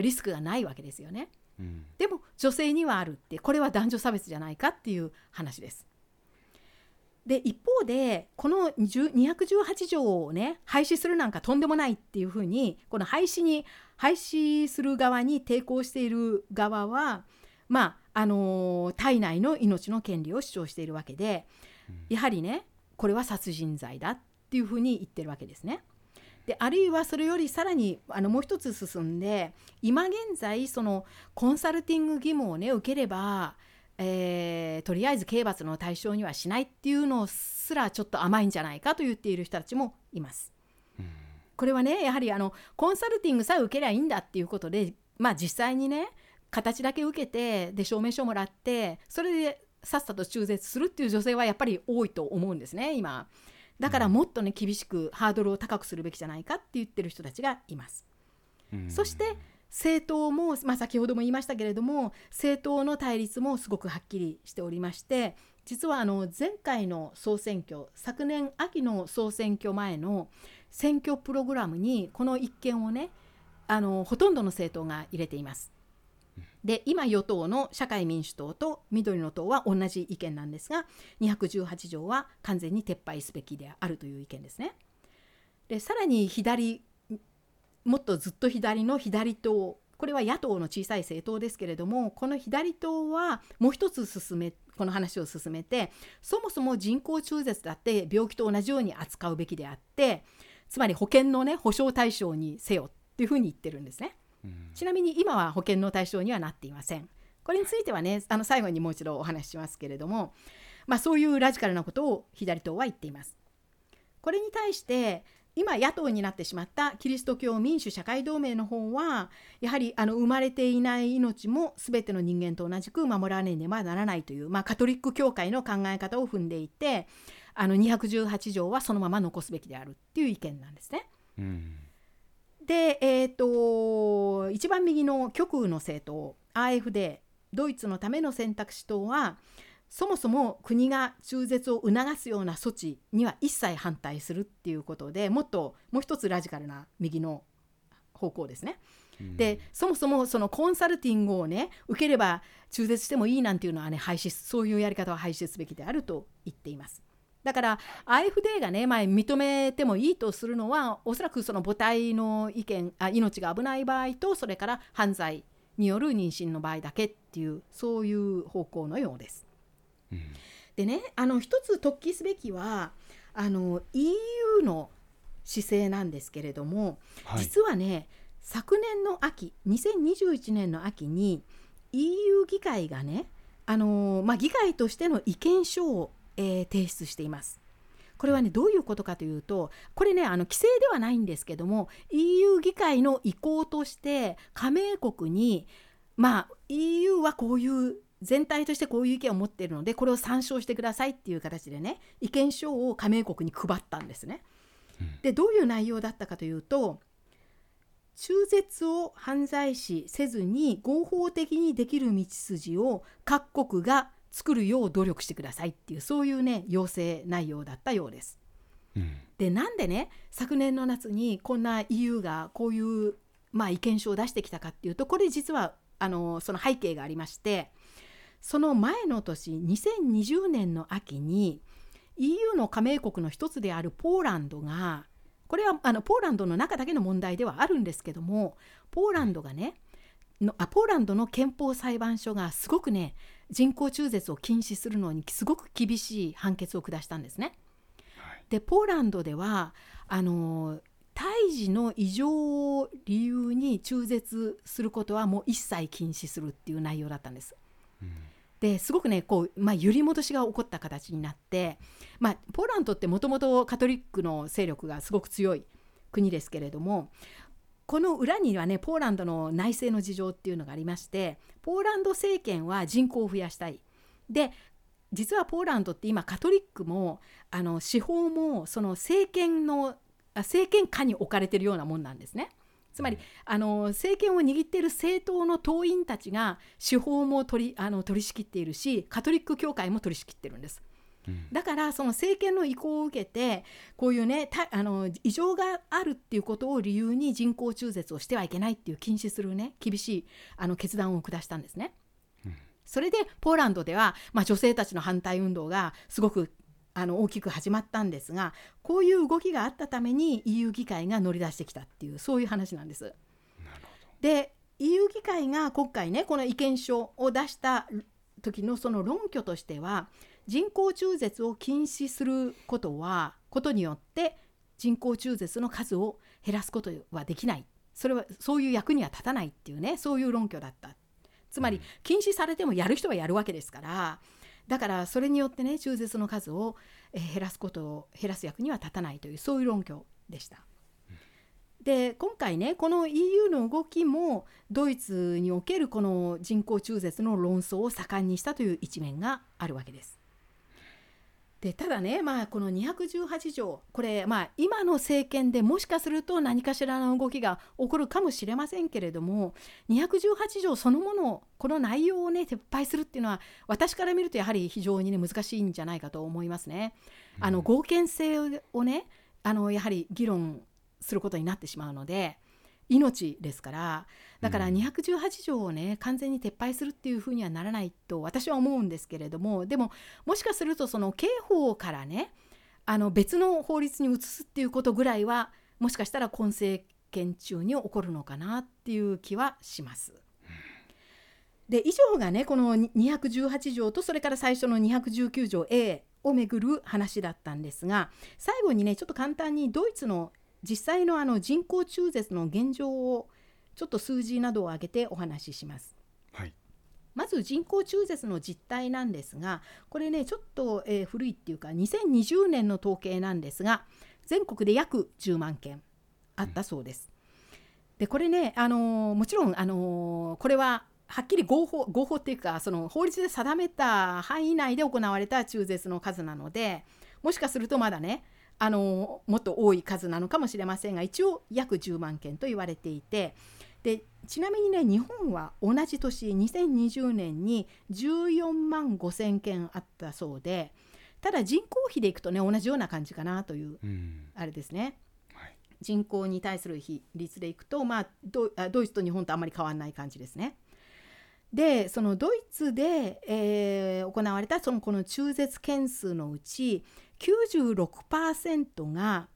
Speaker 2: リスクがないわけですよね。
Speaker 1: うん
Speaker 2: でも女性にはあるってこれは男女差別じゃないかっていう話です。で一方でこの10 218条をね廃止するなんかとんでもないっていうふうにこの廃止に廃止する側に抵抗している側はまああの体内の命の権利を主張しているわけでやはりねこれは殺人罪だっていうふうに言ってるわけですね。であるいはそれよりさらにあのもう一つ進んで今現在そのコンサルティング義務をね受ければ、えーとりあえず刑罰の対象にはしないっていうのすらちょっと甘いんじゃないかと言っている人たちもいます。
Speaker 1: うん
Speaker 2: これはねやはりあのコンサルティングさえ受けりゃいいんだっていうことでまあ実際にね形だけ受けてで証明書もらってそれでさっさと中絶するっていう女性はやっぱり多いと思うんですね今。だからもっとね厳しくハードルを高くするべきじゃないかって言ってる人たちがいます。
Speaker 1: うん。
Speaker 2: そして政党も、まあ、先ほども言いましたけれども政党の対立もすごくはっきりしておりまして実はあの前回の総選挙昨年秋の総選挙前の選挙プログラムにこの一件をねあのほとんどの政党が入れています。で今与党の社会民主党と緑の党は同じ意見なんですが218条は完全に撤廃すべきであるという意見ですね。でさらに左もっとずっと左の左党これは野党の小さい政党ですけれどもこの左党はもう一つ進めこの話を進めてそもそも人工中絶だって病気と同じように扱うべきであってつまり保険のね保障対象にせよっていうふうに言ってるんですね。ちなみに今は保険の対象にはなっていません。これについてはねあの最後にもう一度お話ししますけれども、まあ、そういうラジカルなことを左党は言っています。これに対して今野党になってしまったキリスト教民主社会同盟の方はやはりあの生まれていない命も全ての人間と同じく守らねばならないという、まあ、カトリック教会の考え方を踏んでいてあの218条はそのまま残すべきであるっていう意見なんですね。
Speaker 1: うん
Speaker 2: で、えー、と一番右の極右の政党 AfD ドイツのための選択肢党はそもそも国が中絶を促すような措置には一切反対するっていうことでもっともう一つラジカルな右の方向ですね。でそもそもそのコンサルティングをね受ければ中絶してもいいなんていうのはね廃止そういうやり方は廃止すべきであると言っています。だから AFD がね、まあ、認めてもいいとするのはおそらくその母体の意見あ命が危ない場合とそれから犯罪による妊娠の場合だけっていうそういう方向のようです。
Speaker 1: うん
Speaker 2: でねあの一つ突起すべきはあの EU の姿勢なんですけれども、
Speaker 1: はい
Speaker 2: 実はね昨年の秋2021年の秋に EU 議会がねあの、まあ、議会としての意見書を、えー提出しています。これはねどういうことかというとこれねあの規制ではないんですけども EU 議会の意向として加盟国にまあ EU はこういう全体としてこういう意見を持っているのでこれを参照してくださいっていう形でね意見書を加盟国に配ったんですね。でどういう内容だったかというと中絶を犯罪視せずに合法的にできる道筋を各国が作るよう努力してくださいっていうそういうね要請内容だったようです。
Speaker 1: うん
Speaker 2: でなんでね昨年の夏にこんな EU がこういう、まあ、意見書を出してきたかっていうとこれ実はあのその背景がありましてその前の年2020年の秋に EU の加盟国の一つであるポーランドがこれはあのポーランドの中だけの問題ではあるんですけどもポーランドがねのあポーランドの憲法裁判所がすごくね人工中絶を禁止するのにすごく厳しい判決を下したんですね。
Speaker 1: はい
Speaker 2: でポーランドではあの胎児の異常を理由に中絶することはもう一切禁止するっていう内容だったんです。
Speaker 1: うん
Speaker 2: ですごくねこう、まあ、揺り戻しが起こった形になって、まあ、ポーランドってもともとカトリックの勢力がすごく強い国ですけれどもこの裏にはねポーランドの内政の事情っていうのがありましてポーランド政権は人口を増やしたい。で実はポーランドって今カトリックもあの司法もその政権のあ政権下に置かれてるようなもんなんですね。つまりあの政権を握っている政党の党員たちが司法も取りあの取り仕切っているしカトリック教会も取り仕切ってるんです。
Speaker 1: うん
Speaker 2: だからその政権の意向を受けてこういうねたあの異常があるっていうことを理由に人工中絶をしてはいけないっていう禁止するね厳しいあの決断を下したんですね。それでポーランドでは、まあ、女性たちの反対運動がすごくあの大きく始まったんですがこういう動きがあったために EU 議会が乗り出してきたっていうそういう話なんです。で EU 議会が今回ねこの意見書を出した時のその論拠としては人工中絶を禁止することはことによって人工中絶の数を減らすことはできないそれはそういう役には立たないっていうねそういう論拠だったつまり禁止されてもやる人はやるわけですからだからそれによってね中絶の数をえー減らすことを減らす役には立たないというそういう論拠でした。で今回ねこの EU の動きもドイツにおけるこの人工中絶の論争を盛んにしたという一面があるわけです。でただね、まあ、この218条これ、まあ、今の政権でもしかすると何かしらの動きが起こるかもしれませんけれども218条そのものこの内容をね撤廃するっていうのは私から見るとやはり非常にね難しいんじゃないかと思いますね。あの合憲性をねあのやはり議論することになってしまうので、命ですからだから
Speaker 1: うん
Speaker 2: 218条をね完全に撤廃するっていうふうにはならないと私は思うんですけれどもでももしかするとその刑法からねあの別の法律に移すっていうことぐらいはもしかしたら今政権中に起こるのかなっていう気はします。で以上がねこの218条とそれから最初の219条 A をめぐる話だったんですが最後にねちょっと簡単にドイツの実際のあの人工中絶の現状をちょっと数字などを挙げてお話しします。
Speaker 1: はい
Speaker 2: まず人工中絶の実態なんですがこれねちょっと、えー古いっていうか2020年の統計なんですが全国で約10万件あったそうです。でこれね、あのーもちろん、あのーこれははっきり合法合法っていうかその法律で定めた範囲内で行われた中絶の数なのでもしかするとまだね、あのーもっと多い数なのかもしれませんが一応約10万件と言われていてでちなみにね日本は同じ年2020年に14万5千件あったそうでただ人口比でいくとね同じような感じかなという
Speaker 1: うん
Speaker 2: あれですね。
Speaker 1: はい
Speaker 2: 人口に対する比率でいくと、まあ、ドイツと日本とあんまり変わらない感じですね。でそのドイツで、えー行われたそのこの中絶件数のうち96%が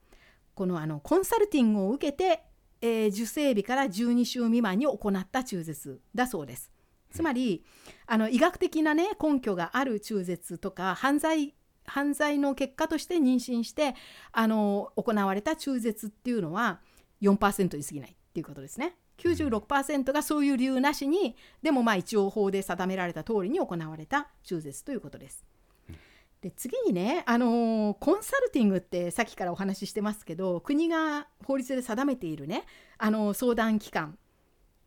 Speaker 2: このあのコンサルティングを受けて、えー受精日から12週未満に行った中絶だそうです。つまりあの医学的な、ね、根拠がある中絶とか犯罪犯罪の結果として妊娠してあの行われた中絶っていうのは4%に過ぎないっていうことですね。96%がそういう理由なしにでもまあ一応法で定められた通りに行われた中絶ということです。で次にね、あのーコンサルティングってさっきからお話ししてますけど国が法律で定めているね、あのー相談機関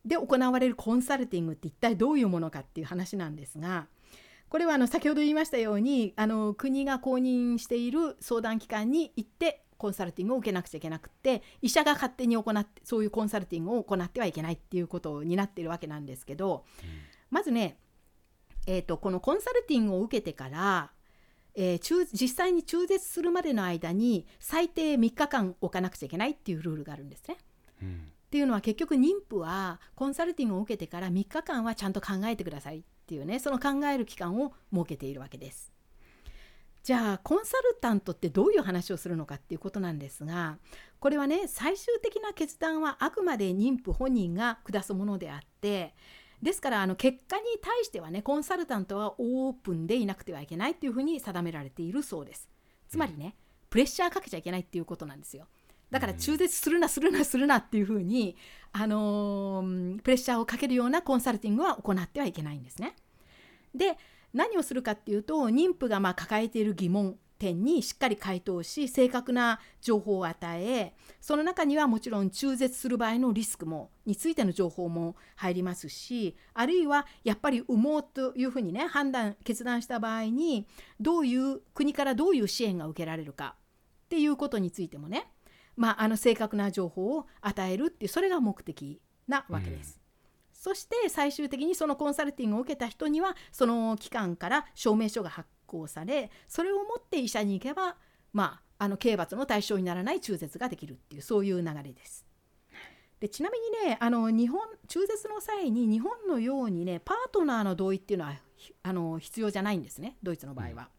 Speaker 2: で行われるコンサルティングって一体どういうものかっていう話なんですがこれはあの先ほど言いましたようにあの国が公認している相談機関に行ってコンサルティングを受けなくちゃいけなくって医者が勝手に行ってそういうコンサルティングを行ってはいけないっていうことになっているわけなんですけどまずね、えー、とこのコンサルティングを受けてから、えー中実際に中絶するまでの間に最低3日間置かなくちゃいけないっていうルールがあるんですね。
Speaker 1: うん
Speaker 2: っていうのは結局妊婦はコンサルティングを受けてから3日間はちゃんと考えてくださいっていうねその考える期間を設けているわけです。じゃあコンサルタントってどういう話をするのかっていうことなんですがこれはね最終的な決断はあくまで妊婦本人が下すものであってですからあの結果に対してはねコンサルタントはオープンでいなくてはいけないっていうふうに定められているそうです。つまりねプレッシャーかけちゃいけないっていうことなんですよ。だから中絶するなするなするなっていうふうに、あのープレッシャーをかけるようなコンサルティングは行ってはいけないんですね。で何をするかっていうと妊婦がまあ抱えている疑問点にしっかり回答し正確な情報を与えその中にはもちろん中絶する場合のリスクもについての情報も入りますしあるいはやっぱり産もうというふうにね判断決断した場合にどういう国からどういう支援が受けられるかっていうことについてもねまあ、あの正確な情報を与えるっていうそれが目的なわけです。そして最終的にそのコンサルティングを受けた人にはその機関から証明書が発行されそれを持って医者に行けば、まあ、あの刑罰の対象にならない中絶ができるっていうそういう流れです。でちなみにねあの日本中絶の際に日本のようにねパートナーの同意っていうのはひあの必要じゃないんですねドイツの場合は。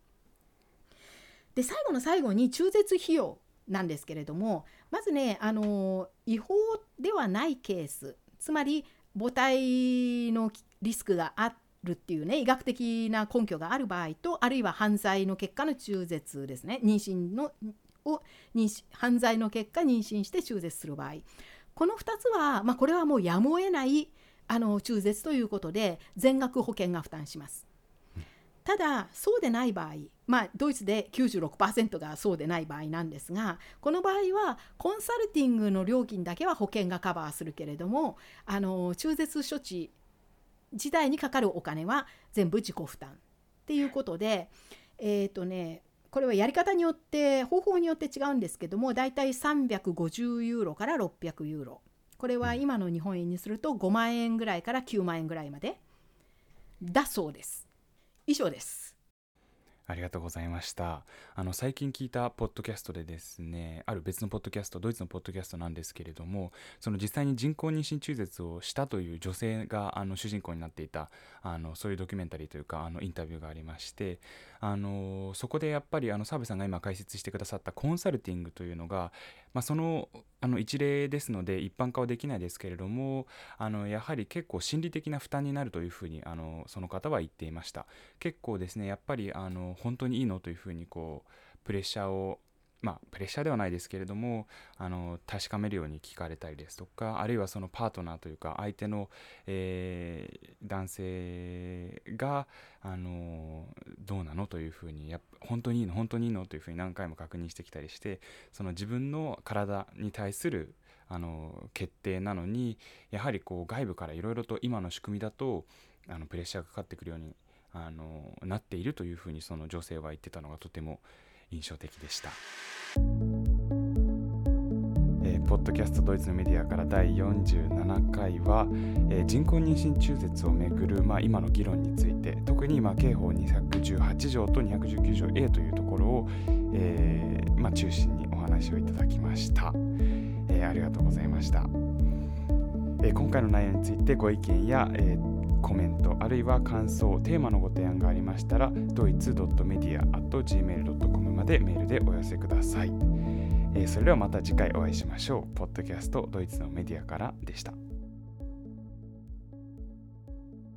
Speaker 2: で最後の最後に中絶費用なんですけれどもまずねあの違法ではないケースつまり母体のリスクがあるっていうね医学的な根拠がある場合とあるいは犯罪の結果の中絶ですね妊娠のを妊娠犯罪の結果妊娠して中絶する場合この2つは、まあ、これはもうやむを得ないあの中絶ということで全額保険が負担します。ただそうでない場合、まあ、ドイツで96%がそうでない場合なんですがこの場合はコンサルティングの料金だけは保険がカバーするけれどもあの中絶処置自体にかかるお金は全部自己負担っていうことでえっ、とねこれはやり方によって方法によって違うんですけどもだいたい350ユーロから600ユーロこれは今の日本円にすると5万円ぐらいから9万円ぐらいまでだそうです。以上です。
Speaker 1: ありがとうございました。あの最近聞いたポッドキャストでですね、ある別のポッドキャスト、ドイツのポッドキャストなんですけれども、その実際に人工妊娠中絶をしたという女性があの主人公になっていたあのそういうドキュメンタリーというかあのインタビューがありまして、あのそこでやっぱりあの澤部さんが今解説してくださったコンサルティングというのが、まあ、そのあの一例ですので一般化はできないですけれども、あのやはり結構心理的な負担になるというふうにあのその方は言っていました。結構ですねやっぱりあの本当にいいのというふうにこうプレッシャーをまあプレッシャーではないですけれどもあの確かめるように聞かれたりですとかあるいはそのパートナーというか相手の、えー男性があのどうなのというふうにや本当にいいの本当にいいのというふうに何回も確認してきたりしてその自分の体に対するあの決定なのにやはりこう外部からいろいろと今の仕組みだとあのプレッシャーがかかってくるようにあのなっているというふうにその女性は言ってたのがとても印象的でした。えーポッドキャストドイツのメディアから第47回は、えー人工妊娠中絶をめぐる、まあ、今の議論について特に、まあ、刑法218条と219条 A というところを、えーまあ、中心にお話をいただきました、えーありがとうございました、えー今回の内容についてご意見や、えーコメントあるいは感想テーマのご提案がありましたらドイツ .media.gmail.com までメールでお寄せください、えーそれではまた次回お会いしましょう。ポッドキャストドイツのメディアからでした。